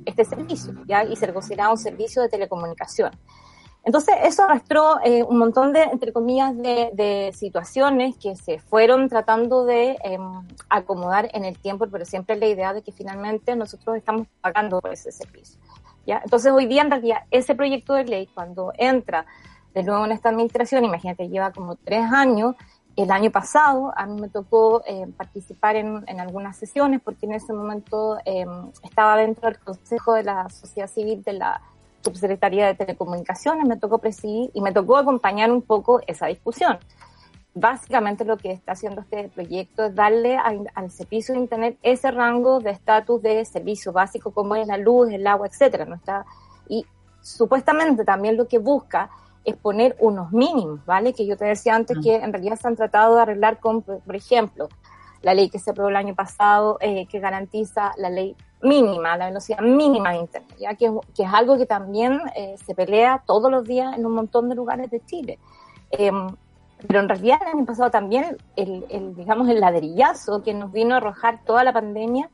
este servicio. Y ser considerado un servicio de telecomunicación. Entonces, eso arrastró eh, un montón de, entre comillas, de, de, situaciones que se fueron tratando de eh, acomodar en el tiempo, pero siempre la idea de que finalmente nosotros estamos pagando por ese servicio. ¿ya? Entonces, hoy día, en realidad, ese proyecto de ley, cuando entra de nuevo en esta administración, imagínate, lleva como tres años, el año pasado a mí me tocó eh, participar en, en, algunas sesiones porque en ese momento eh, estaba dentro del Consejo de la Sociedad Civil de la subsecretaría de Telecomunicaciones, me tocó presidir y me tocó acompañar un poco esa discusión. Básicamente lo que está haciendo este proyecto es darle al, al servicio de Internet ese rango de estatus de servicio básico como es la luz, el agua, etcétera. ¿no está? Y supuestamente también lo que busca es poner unos mínimos, ¿vale? Que yo te decía antes que en realidad se han tratado de arreglar con, por ejemplo, la ley que se aprobó el año pasado, eh, que garantiza la ley mínima, la velocidad mínima de Internet, ya que, que es algo que también eh, se pelea todos los días en un montón de lugares de Chile. Eh, pero en realidad el año pasado también el, el, digamos, el ladrillazo que nos vino a arrojar toda la pandemia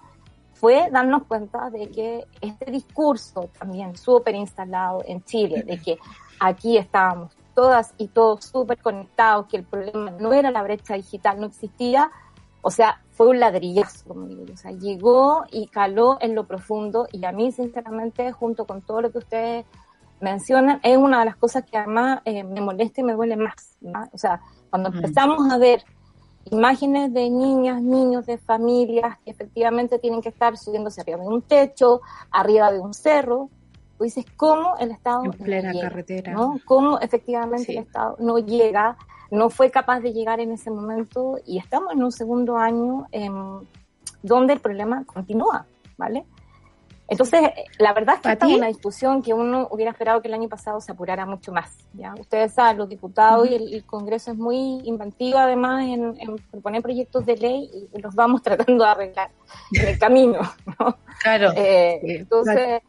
fue darnos cuenta de que este discurso también súper instalado en Chile, de que aquí estábamos todas y todos súper conectados, que el problema no era la brecha digital, no existía, o sea, fue un ladrillazo, como digo yo. O sea, llegó y caló en lo profundo y a mí, sinceramente, junto con todo lo que ustedes mencionan, es una de las cosas que además eh, me molesta y me duele más. ¿no? O sea, cuando empezamos a ver imágenes de niñas, niños, de familias que efectivamente tienen que estar subiéndose arriba de un techo, arriba de un cerro, Tú dices cómo el Estado En plena no llega, carretera. ¿no? Cómo efectivamente Sí. el Estado no llega, no fue capaz de llegar en ese momento y estamos en un segundo año em, donde el problema continúa, ¿vale? Entonces, la verdad es que esta es una discusión que uno hubiera esperado que el año pasado se apurara mucho más. ¿ya? Ustedes saben, los diputados y el, el Congreso es muy inventivo además en, en proponer proyectos de ley y los vamos (laughs) tratando de arreglar en el camino. ¿no? Claro. Eh, Sí, entonces,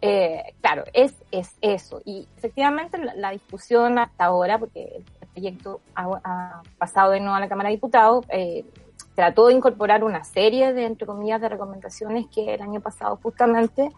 eh, claro, es, es eso. Y efectivamente la, discusión hasta ahora, porque el proyecto ha, ha pasado de nuevo a la Cámara de Diputados, eh, trató de incorporar una serie de, entre comillas, de recomendaciones que el año pasado justamente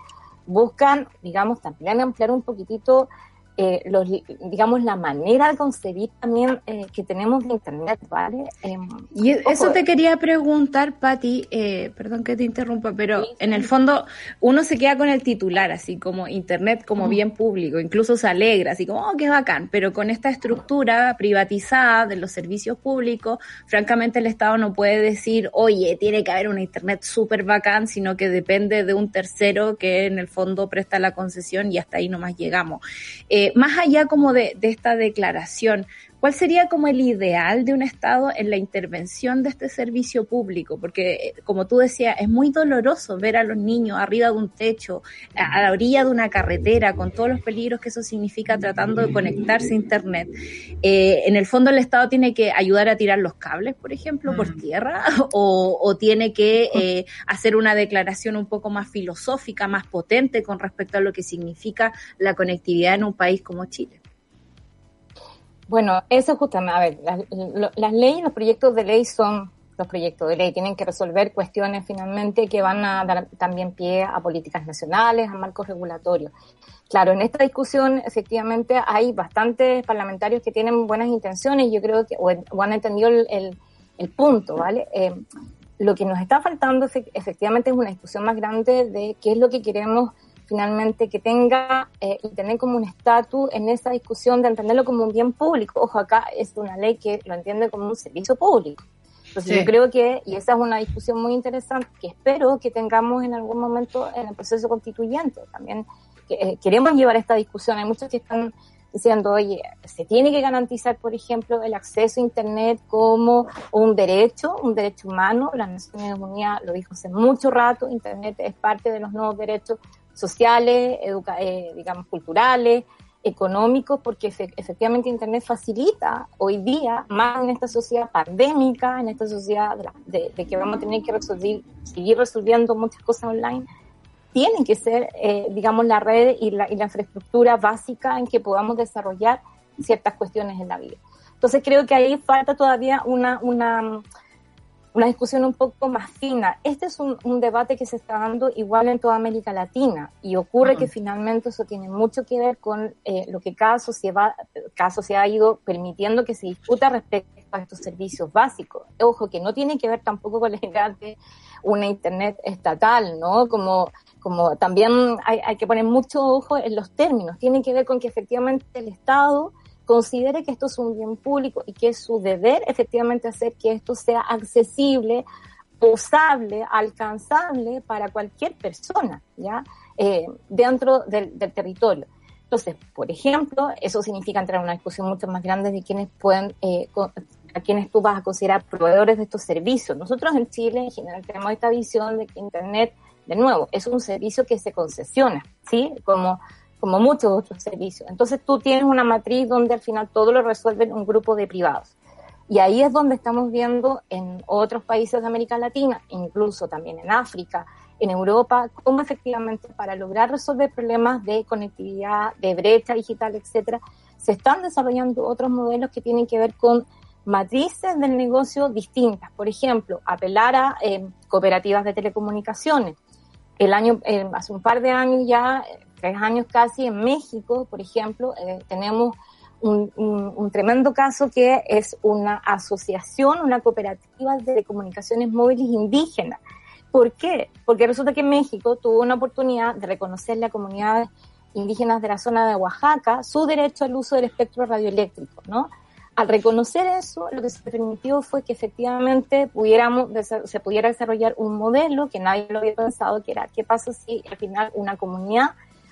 buscan, digamos, también ampliar un poquitito eh, los, digamos, la manera de concebir también eh, que tenemos de Internet, ¿vale? Em, Y e- eso te quería preguntar, Patti, eh, perdón que te interrumpa, pero Sí, sí. en el fondo uno se queda con el titular, así como Internet como bien público, incluso se alegra, así como, oh, qué bacán, pero con esta estructura privatizada de los servicios públicos, francamente el Estado no puede decir, oye, tiene que haber una Internet súper bacán, sino que depende de un tercero que en el fondo presta la concesión y hasta ahí nomás llegamos. Eh, más allá como de, de esta declaración, ¿Cuál sería como el ideal de un Estado en la intervención de este servicio público? Porque, eh, como tú decías, es muy doloroso ver a los niños arriba de un techo, a, a la orilla de una carretera, con todos los peligros que eso significa tratando de conectarse a Internet. Eh, en el fondo, el Estado tiene que ayudar a tirar los cables, por ejemplo, por tierra, (laughs) o, o tiene que eh, hacer una declaración un poco más filosófica, más potente con respecto a lo que significa la conectividad en un país como Chile. Bueno, eso justamente, a ver, las, leyes, los proyectos de ley son los proyectos de ley, tienen que resolver cuestiones finalmente que van a dar también pie a políticas nacionales, a marcos regulatorios. Claro, en esta discusión efectivamente hay bastantes parlamentarios que tienen buenas intenciones, yo creo que, o, han entendido el, el- el punto, ¿vale? Eh, lo que nos está faltando efe- efectivamente es una discusión más grande de qué es lo que queremos finalmente que tenga eh, Internet como un estatus en esa discusión de entenderlo como un bien público. Ojo, acá es una ley que lo entiende como un servicio público. Entonces Sí. yo creo que, y esa es una discusión muy interesante que espero que tengamos en algún momento en el proceso constituyente. También que, eh, queremos llevar esta discusión. Hay muchos que están diciendo, oye, se tiene que garantizar, por ejemplo, el acceso a Internet como un derecho, un derecho humano. Las Naciones Unidas lo dijo hace mucho rato, Internet es parte de los nuevos derechos sociales, educa eh, digamos, culturales, económicos, porque efe- efectivamente Internet facilita hoy día, más en esta sociedad pandémica, en esta sociedad de- de que vamos a tener que resolver, seguir resolviendo muchas cosas online, tienen que ser, eh, digamos, la red y la, y la infraestructura básica en que podamos desarrollar ciertas cuestiones en la vida. Entonces creo que ahí falta todavía una, una, una discusión un poco más fina. Este es un, un debate que se está dando igual en toda América Latina y ocurre que finalmente eso tiene mucho que ver con eh, lo que cada sociedad, cada sociedad ha ido permitiendo que se discuta respecto a estos servicios básicos. Ojo, que no tiene que ver tampoco con la idea de una Internet estatal, ¿no? Como, como también hay, hay que poner mucho ojo en los términos. Tiene que ver con que efectivamente el Estado considere que esto es un bien público y que es su deber efectivamente hacer que esto sea accesible, usable, alcanzable para cualquier persona, ¿ya? Eh, dentro del, territorio. Entonces, por ejemplo, eso significa entrar en una discusión mucho más grande de quienes pueden, eh, a quienes tú vas a considerar proveedores de estos servicios. Nosotros en Chile, en general, tenemos esta visión de que Internet, de nuevo, es un servicio que se concesiona, ¿sí? Como, como muchos otros servicios. Entonces, tú tienes una matriz donde al final todo lo resuelven un grupo de privados. Y ahí es donde estamos viendo en otros países de América Latina, incluso también en África, en Europa, cómo efectivamente para lograr resolver problemas de conectividad, de brecha digital, etcétera, se están desarrollando otros modelos que tienen que ver con matrices del negocio distintas. Por ejemplo, apelar a eh, cooperativas de telecomunicaciones. El año, eh, hace un par de años ya, eh, tres años casi, en México, por ejemplo, eh, tenemos un, tremendo caso que es una asociación, una cooperativa de telecomunicaciones móviles indígenas. ¿Por qué? Porque resulta que México tuvo una oportunidad de reconocerle a comunidades indígenas de la zona de Oaxaca su derecho al uso del espectro radioeléctrico, ¿no? Al reconocer eso, lo que se permitió fue que efectivamente pudiéramos, se pudiera desarrollar un modelo que nadie lo había pensado, que era qué pasa si al final una comunidad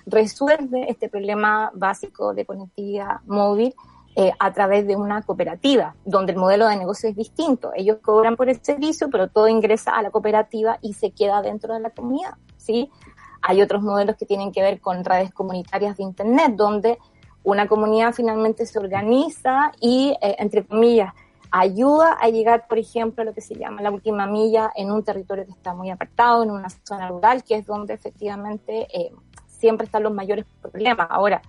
resuelve este problema básico de conectividad móvil eh, a través de una cooperativa, donde el modelo de negocio es distinto. Ellos cobran por el servicio, pero todo ingresa a la cooperativa y se queda dentro de la comunidad, ¿sí? Hay otros modelos que tienen que ver con redes comunitarias de Internet, donde una comunidad finalmente se organiza y, eh, entre comillas, ayuda a llegar, por ejemplo, a lo que se llama la última milla en un territorio que está muy apartado, en una zona rural, que es donde efectivamente eh, siempre están los mayores problemas. Ahora,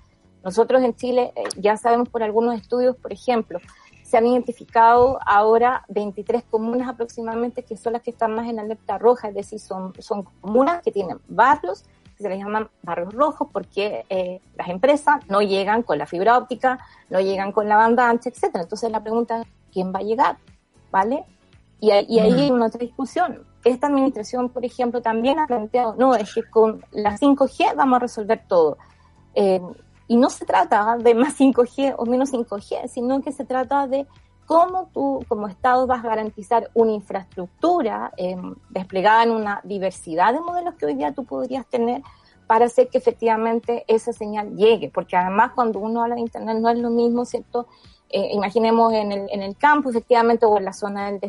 nosotros en Chile eh, ya sabemos por algunos estudios, por ejemplo, se han identificado ahora 23 comunas aproximadamente que son las que están más en alerta roja, es decir, son, son comunas que tienen barrios que se les llaman barrios rojos porque eh, las empresas no llegan con la fibra óptica, no llegan con la banda ancha, etcétera. Entonces la pregunta es, ¿quién va a llegar? ¿Vale? Y, y ahí hay una otra discusión. Esta administración, por ejemplo, también ha planteado, no, es que con la 5G vamos a resolver todo. Eh, y no se trata de más 5G o menos 5G, sino que se trata de cómo tú como Estado vas a garantizar una infraestructura eh, desplegada en una diversidad de modelos que hoy día tú podrías tener para hacer que efectivamente esa señal llegue, porque además cuando uno habla de Internet no es lo mismo, ¿cierto? Eh, imaginemos en el, en el campo, efectivamente, o en la zona del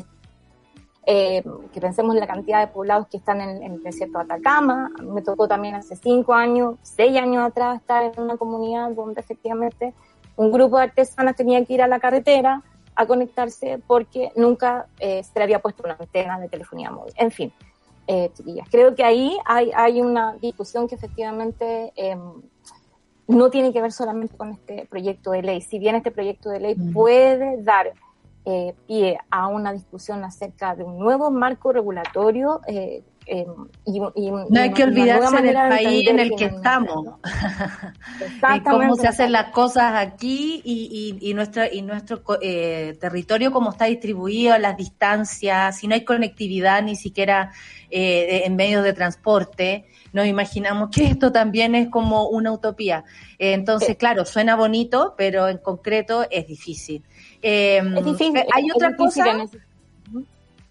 eh, que pensemos en la cantidad de poblados que están en, el desierto de Atacama. Me tocó también hace cinco años, seis años atrás, estar en una comunidad donde efectivamente un grupo de artesanas tenía que ir a la carretera a conectarse porque nunca eh, se le había puesto una antena de telefonía móvil. En fin, eh, chiquillas, creo que ahí hay, hay una discusión que efectivamente eh, no tiene que ver solamente con este proyecto de ley. Si bien este proyecto de ley puede dar eh, pie a una discusión acerca de un nuevo marco regulatorio. Eh, eh, y, no hay que olvidarse del país en el que estamos. (laughs) cómo se hacen las cosas aquí y, y, nuestro, y nuestro territorio, cómo está distribuido, las distancias, si no hay conectividad ni siquiera en medios de transporte nos imaginamos que esto también es como una utopía. entonces, claro, suena bonito, pero en concreto es difícil. Em, es difícil, hay otra cosa,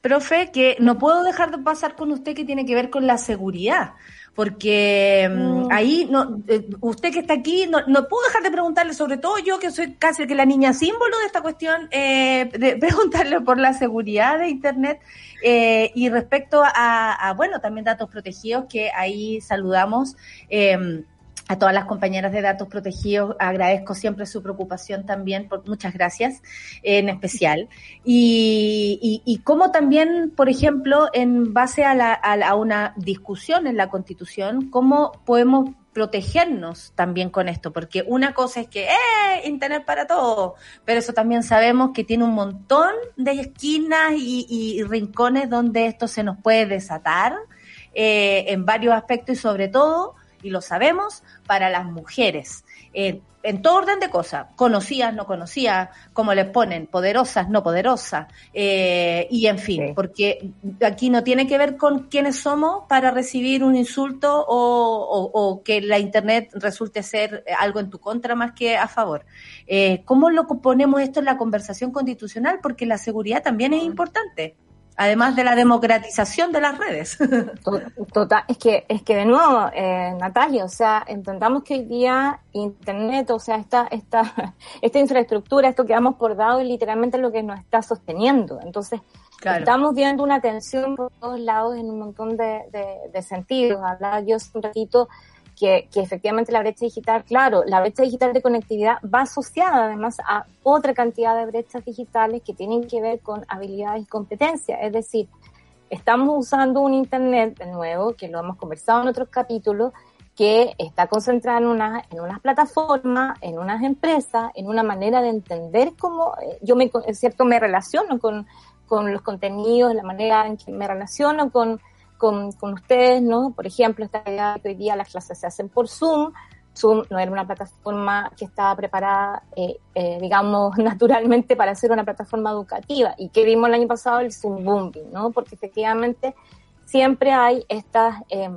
profe, que no puedo dejar de pasar con usted que tiene que ver con la seguridad. Porque em, mm. ahí, no, eh, usted que está aquí, no, no, puedo dejar de preguntarle, sobre todo yo que soy casi que la niña símbolo de esta cuestión, eh, de (laughs) preguntarle por la seguridad de Internet eh, y respecto a, a, bueno, también datos protegidos que ahí saludamos. Eh, a todas las compañeras de datos protegidos agradezco siempre su preocupación también, por, muchas gracias en especial. Y, y, como también, por ejemplo, en base a, la, a, una discusión en la Constitución, cómo podemos protegernos también con esto, porque una cosa es que, ¡eh! Internet para todo, pero eso también sabemos que tiene un montón de esquinas y, y rincones donde esto se nos puede desatar eh, en varios aspectos y sobre todo y lo sabemos, para las mujeres. Eh, en todo orden de cosas, conocidas, no conocidas, como les ponen, poderosas, no poderosas, eh, y en fin, porque aquí no tiene que ver con quiénes somos para recibir un insulto o, o, que la Internet resulte ser algo en tu contra más que a favor. Eh, ¿Cómo lo ponemos esto en la conversación constitucional? Porque la seguridad también es importante además de la democratización de las redes. (laughs) Total, es que, es que de nuevo, eh, Natalia, o sea, intentamos que hoy día Internet, o sea, esta, esta, (laughs) esta infraestructura, esto que damos por dado es literalmente lo que nos está sosteniendo. Entonces, estamos viendo una tensión por todos lados en un montón de, de, de sentidos. Hablaba yo hace un ratito que, efectivamente la brecha digital, claro, la brecha digital de conectividad va asociada además a otra cantidad de brechas digitales que tienen que ver con habilidades y competencias. Es decir, estamos usando un Internet de nuevo, que lo hemos conversado en otros capítulos, que está concentrada en, una, en unas plataformas, en unas empresas, en una manera de entender cómo eh, yo me, cierto, me relaciono con, con los contenidos, la manera en que me relaciono con con, con ustedes, ¿no? Por ejemplo, esta idea de que hoy día las clases se hacen por Zoom. Zoom no era una plataforma que estaba preparada, eh, eh, digamos, (laughs) naturalmente para ser una plataforma educativa. Y que vimos el año pasado el Zoom Booming, ¿no? Porque efectivamente siempre hay estas, eh,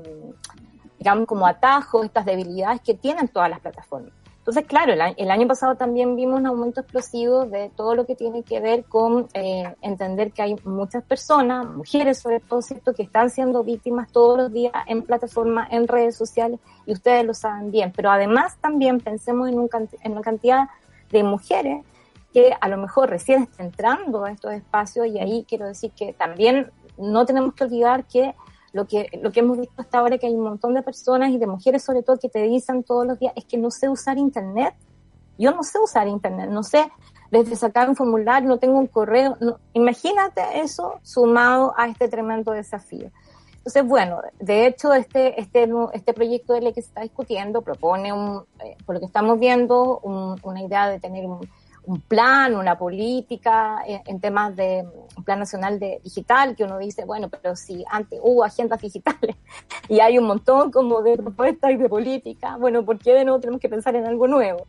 digamos, como atajos, estas debilidades que tienen todas las plataformas. Entonces, claro, el, año pasado también vimos un aumento explosivo de todo lo que tiene que ver con eh, entender que hay muchas personas, mujeres sobre todo, ¿cierto?, que están siendo víctimas todos los días en plataformas, en redes sociales, y ustedes lo saben bien. Pero además también pensemos en, un, en una cantidad de mujeres que a lo mejor recién están entrando a estos espacios y ahí quiero decir que también no tenemos que olvidar que lo que, lo que hemos visto hasta ahora que hay un montón de personas y de mujeres sobre todo que te dicen todos los días es que no sé usar internet. Yo no sé usar internet, no sé desde sacar un formulario, no tengo un correo. imagínate eso sumado a este tremendo desafío. Entonces, bueno, de hecho, este, este, este proyecto de ley que se está discutiendo propone, un, eh, por lo que estamos viendo, una idea de tener un, un plan, una política en, temas de un plan nacional de digital, que uno dice, bueno, pero si antes hubo agendas digitales (laughs) y hay un montón como de propuestas y de política, bueno, ¿por qué de nuevo tenemos que pensar en algo nuevo?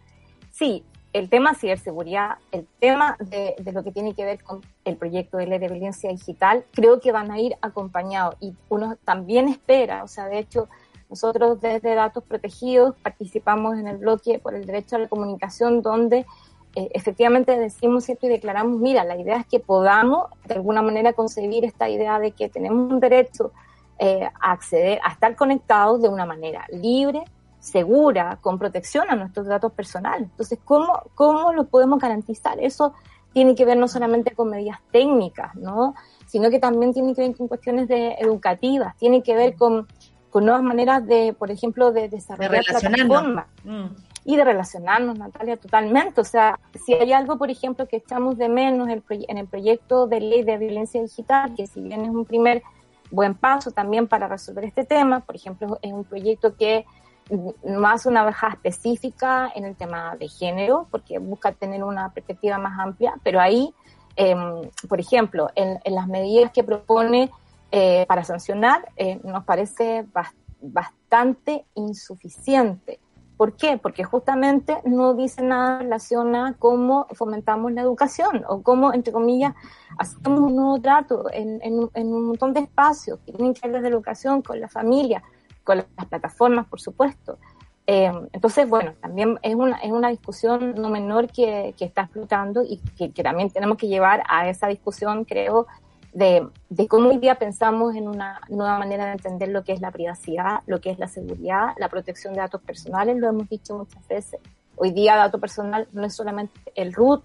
Sí, el tema ciberseguridad, el tema de, de, lo que tiene que ver con el proyecto de ley de violencia digital, creo que van a ir acompañados y uno también espera, o sea, de hecho, nosotros desde Datos Protegidos participamos en el bloque por el derecho a la comunicación donde eh, efectivamente decimos cierto y declaramos, mira, la idea es que podamos de alguna manera concebir esta idea de que tenemos un derecho eh, a acceder, a estar conectados de una manera libre, segura, con protección a nuestros datos personales. Entonces, ¿cómo, cómo lo podemos garantizar? Eso tiene que ver no solamente con medidas técnicas, ¿no? sino que también tiene que ver con cuestiones de educativas, tiene que ver con, con nuevas maneras de, por ejemplo, de desarrollar plataformas. Mm y de relacionarnos, Natalia, totalmente. O sea, si hay algo, por ejemplo, que echamos de menos en el proyecto de ley de violencia digital, que si bien es un primer buen paso también para resolver este tema, por ejemplo, es un proyecto que no hace una baja específica en el tema de género, porque busca tener una perspectiva más amplia, pero ahí, em, por ejemplo, en, las medidas que propone eh, para sancionar, eh, nos parece bastante insuficiente. ¿Por qué? Porque justamente no dice nada en a cómo fomentamos la educación o cómo, entre comillas, hacemos un nuevo trato en, un montón de espacios que tienen que de educación con la familia, con las plataformas, por supuesto. Eh, entonces, bueno, también es una, es una discusión no menor que, está explotando y que, que, también tenemos que llevar a esa discusión, creo, de, cómo hoy día pensamos en una nueva manera de entender lo que es la privacidad, lo que es la seguridad, la protección de datos personales, lo hemos dicho muchas veces. Hoy día dato personal no es solamente el root,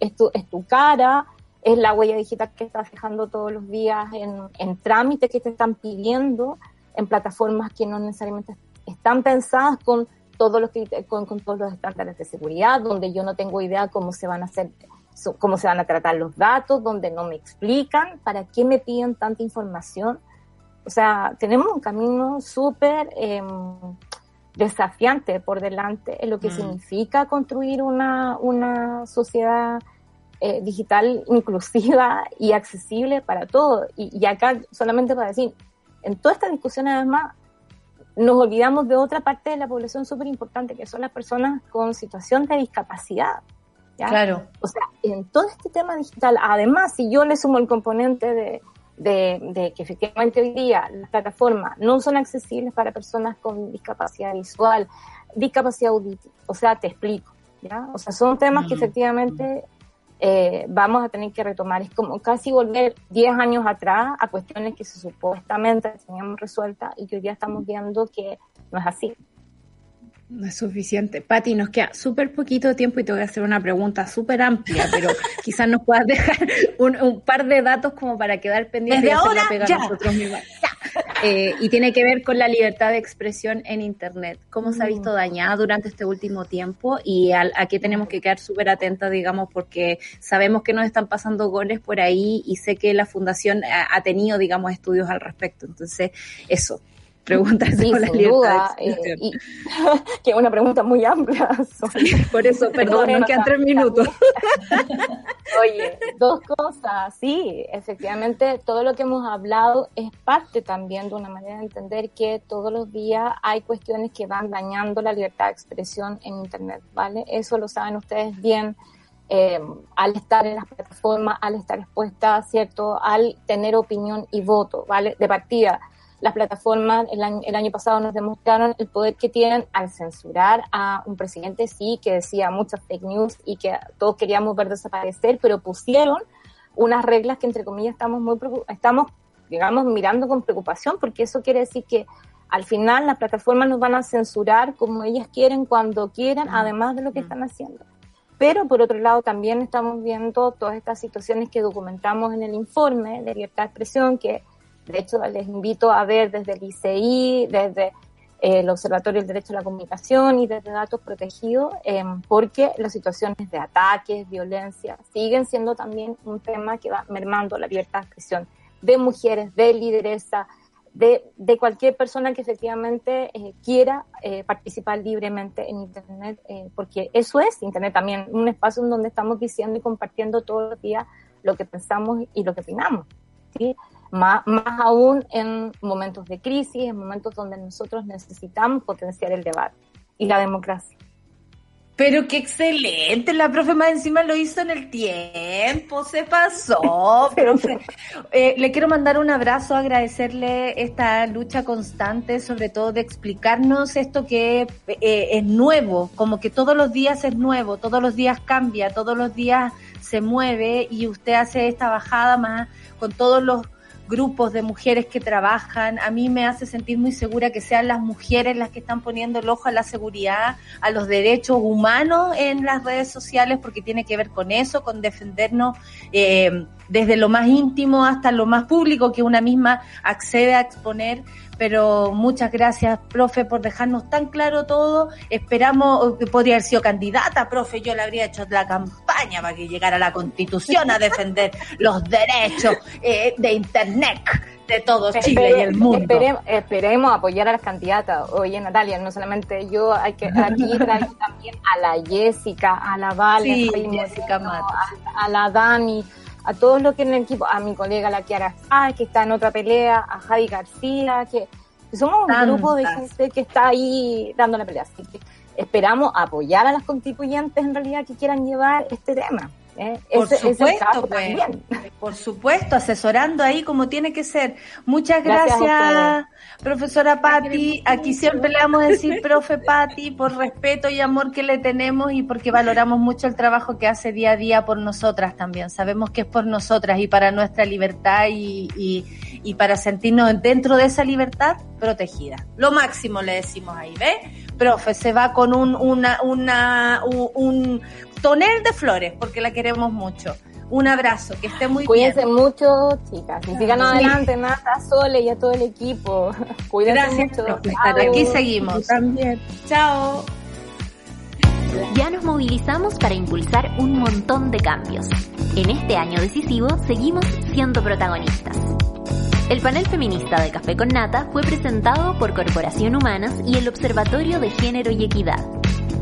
es tu, es tu cara, es la huella digital que estás dejando todos los días en, en trámites que te están pidiendo, en plataformas que no necesariamente están pensadas con todos los con, con todos los estándares de seguridad, donde yo no tengo idea cómo se van a hacer cómo se van a tratar los datos, donde no me explican, para qué me piden tanta información. O sea, tenemos un camino súper em, desafiante por delante en lo que mm. significa construir una, una sociedad eh, digital inclusiva y accesible para todos. Y, y, acá solamente para decir, en toda esta discusión además nos olvidamos de otra parte de la población súper importante, que son las personas con situación de discapacidad. Claro. O sea, en todo este tema digital, además, si yo le sumo el componente de, de, que efectivamente hoy día las plataformas no son accesibles para personas con discapacidad visual, discapacidad auditiva, o sea, te explico, ¿ya? O sea, son temas que mm. efectivamente eh, vamos a tener que retomar. Es como casi volver 10 años atrás a cuestiones que se supuestamente teníamos resueltas y que hoy día estamos viendo que no es así. No es suficiente. Pati, nos queda súper poquito tiempo y te voy a hacer una pregunta súper amplia, pero (laughs) quizás nos puedas dejar un, par de datos como para quedar pendientes de ahora, ya. nosotros mismos. Eh, y tiene que ver con la libertad de expresión en Internet. ¿Cómo se ha visto mm. dañada durante este último tiempo? Y a, qué tenemos que quedar súper atentas, digamos, porque sabemos que nos están pasando goles por ahí y sé que la Fundación ha tenido, digamos, estudios al respecto. Entonces, eso preguntas sí, sin duda, eh, (laughs) que es una pregunta muy amplia. (laughs) por eso, perdón, nos quedan tres minutos. (laughs) Oye, dos cosas, sí, efectivamente, todo lo que hemos hablado es parte también de una manera de entender que todos los días hay cuestiones que van dañando la libertad de expresión en Internet, ¿vale? Eso lo saben ustedes bien. Eh, al estar en las plataformas, al estar expuesta, ¿cierto? Al tener opinión y voto, ¿vale? De partida las plataformas el año, el año pasado nos demostraron el poder que tienen al censurar a un presidente, sí, que decía muchas fake news y que todos queríamos ver desaparecer, pero pusieron unas reglas que entre comillas estamos muy estamos digamos mirando con preocupación porque eso quiere decir que al final las plataformas nos van a censurar como ellas quieren cuando quieran, además de lo que están haciendo. Pero por otro lado también estamos viendo todas estas situaciones que documentamos en el informe de libertad de expresión, que de hecho les invito a ver desde el ICI, desde eh, el Observatorio del Derecho a la Comunicación y desde Datos Protegidos, em, porque las situaciones de ataques, violencia, siguen siendo también un tema que va mermando la libertad de expresión de mujeres, de lideresa, de, cualquier persona que efectivamente eh, quiera eh, participar libremente en Internet, porque eso es Internet también, un espacio en donde estamos diciendo y compartiendo todos los días lo que pensamos y lo que opinamos. ¿sí? Más, más aún en momentos de crisis, en momentos donde nosotros necesitamos potenciar el debate y la democracia. Pero qué excelente, la profe más encima lo hizo en el tiempo, (laughs) se pasó, profe. Eh, le quiero mandar un abrazo, agradecerle esta lucha constante, sobre todo de explicarnos esto que eh, es nuevo, como que todos los días es nuevo, todos los días cambia, todos los días se mueve y usted hace esta bajada más con todos los grupos de mujeres que trabajan. A mí me hace sentir muy segura que sean las mujeres las que están poniendo el ojo a la seguridad, a los derechos humanos en las redes sociales, porque tiene que ver con eso, con defendernos eh, desde lo más íntimo hasta lo más público que una misma accede a exponer pero muchas gracias, profe, por dejarnos tan claro todo. Esperamos, que podría haber sido candidata, profe, yo le habría hecho la campaña para que llegara a la constitución a defender (laughs) los derechos eh, de Internet de todo Chile y el mundo. esperemos apoyar a las candidatas. Oye, Natalia, no solamente yo, hay que aquí (laughs) traer también a la Jessica, a la Vale, a, la Dani, a todos los que en el equipo, a mi colega la Kiara que está en otra pelea, a Javi García, que, somos un grupo de gente que está ahí dando la pelea. Así que esperamos apoyar a las constituyentes en realidad que quieran llevar este tema. ¿Eh? Por supuesto, pues. Por supuesto, asesorando ahí como tiene que ser. Muchas gracias, profesora Patti. Aquí siempre le vamos a decir (laughs) profe Patti por respeto y amor que le tenemos y porque valoramos mucho el trabajo que hace día a día por nosotras también. Sabemos que es por nosotras y para nuestra libertad y, y, y para sentirnos dentro de esa libertad protegida. Lo máximo le decimos ahí, ¿ves? Profe, se va con un, una, una, un, tonel de flores porque la queremos mucho. Un abrazo, que esté muy bien. Cuídense mucho, chicas. Y sigan adelante, Nata, Sole y a todo el equipo. (laughs) Cuídense mucho. Aquí seguimos. también. Chao. Ya nos movilizamos para impulsar un montón de cambios. En este año decisivo seguimos siendo protagonistas. El panel feminista de Café con Nata fue presentado por Corporación Humanas y el Observatorio de Género y Equidad.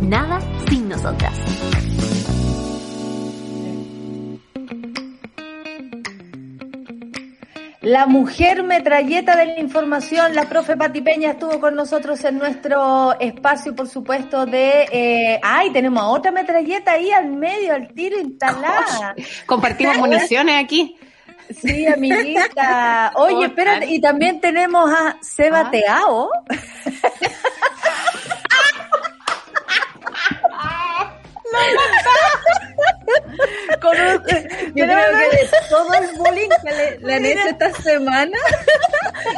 Nada sin nosotras. La mujer metralleta de la información, la profe Pati Peña estuvo con nosotros en nuestro espacio, por supuesto, de... Eh, ay, tenemos a otra metralleta ahí al medio, al tiro instalada. Compartimos municiones aquí. Sí, amiguita. Oye, espérate, y también tenemos a Seba ah. Teao. Con un, yo creo que de todo el bullying que le, han hecho esta semana,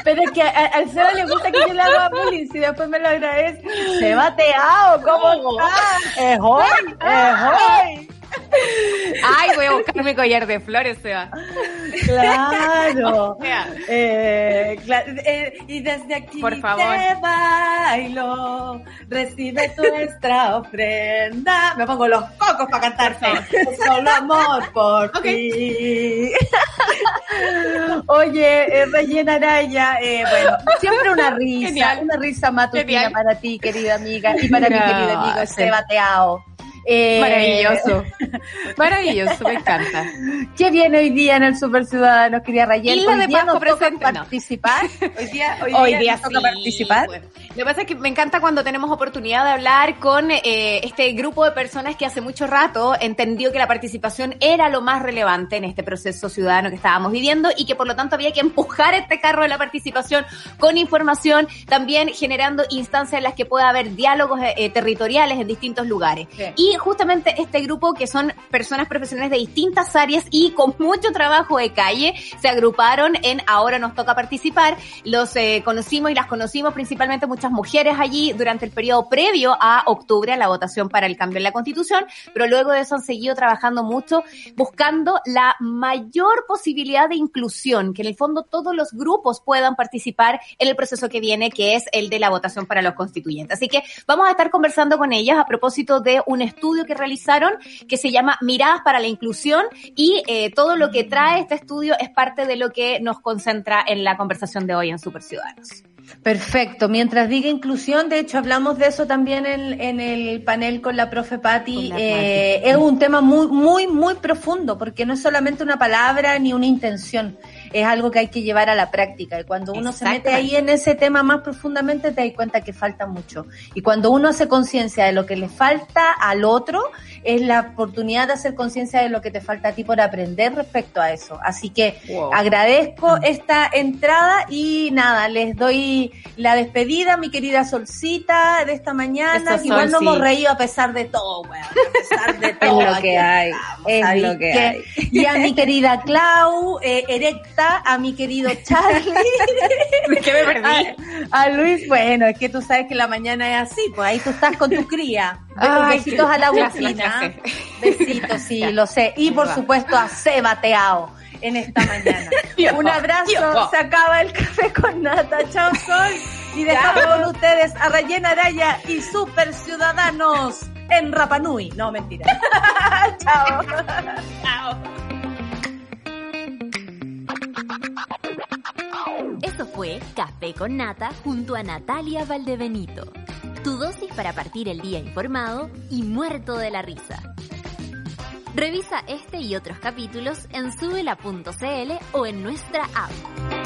pero es que al Seba le gusta que yo le haga bullying, si después me lo agradece. Seba Teao, ¿cómo estás? Es hoy, es hoy. (laughs) Ay, voy a buscar mi collar de flores, Seba. Claro. (laughs) eh, eh, y desde aquí Por favor. te bailo, recibe tu extra ofrenda. Me pongo los cocos para cantarte. Solo amor por ti. Oye, eh, Rellena Araya, eh, bueno, siempre una risa, una risa matutina para ti, querida amiga, y para mi querida amiga Seba Teao. Eh, Maravilloso. (laughs) Maravilloso, me encanta. ¿Qué viene hoy día en el Super Ciudadano, querida Rayel? Isla hoy de día nos toca presente, no. participar. (laughs) Hoy día, hoy Hoy día, día nos toca sí, participar. bueno. Lo que pasa es que me encanta cuando tenemos oportunidad de hablar con eh, este grupo de personas que hace mucho rato entendió que la participación era lo más relevante en este proceso ciudadano que estábamos viviendo y que por lo tanto había que empujar este carro de la participación con información, también generando instancias en las que pueda haber diálogos eh, eh, territoriales en distintos lugares. Sí. Y justamente este grupo, que son personas profesionales de distintas áreas y con (laughs) mucho trabajo de calle, se agruparon en Ahora nos toca participar. Los eh, conocimos y las conocimos principalmente muchas mujeres allí durante el periodo previo a octubre, a la votación para el cambio en la constitución, pero luego de eso han seguido trabajando mucho buscando la mayor posibilidad de inclusión, que en el fondo todos los grupos puedan participar en el proceso que viene, que es el de la votación para los constituyentes. Así que vamos a estar conversando con ellas a propósito de un estudio que realizaron que se llama Miradas para la Inclusión y eh, todo lo que trae este estudio es parte de lo que nos concentra en la conversación de hoy en Super Ciudadanos. Perfecto. Mientras diga inclusión, de hecho hablamos de eso también en, en el panel con la profe Patti. Eh, es un tema muy, muy, muy profundo porque no es solamente una palabra ni una intención. Es algo que hay que llevar a la práctica. Y cuando uno se mete ahí en ese tema más profundamente, te das cuenta que falta mucho. Y cuando uno hace conciencia de lo que le falta al otro, es la oportunidad de hacer conciencia de lo que te falta a ti por aprender respecto a eso. Así que Wow. agradezco esta entrada y nada, les doy la despedida, mi querida Solcita, de esta mañana. Eso, igual no Sol, hemos sí. reído a pesar de todo, weón. A pesar de (laughs) Es todo. lo aquí que hay. estamos, Es ¿sabes lo que qué? hay. Y a mi querida Clau, eh, erecta, a mi querido Charlie. (laughs) ¿Qué me perdí? A, a Luis, bueno, es que tú sabes que la mañana es así, pues ahí tú estás con tu cría. Ay, Besitos a la bocina. Gracias. Besitos, sí, (laughs) lo sé. Y por supuesto a Seba Teao en esta mañana. (laughs) Un abrazo, se acaba el café con nata. Chao, Sol. Y dejamos con ustedes a Rayena Araya y Super Ciudadanos en Rapanui. No, mentira. (laughs) Chao. Eso fue Café con Nata junto a Natalia Valdebenito. Tu dosis para partir el día informado y muerto de la risa. Revisa este y otros capítulos en subela.cl o en nuestra app.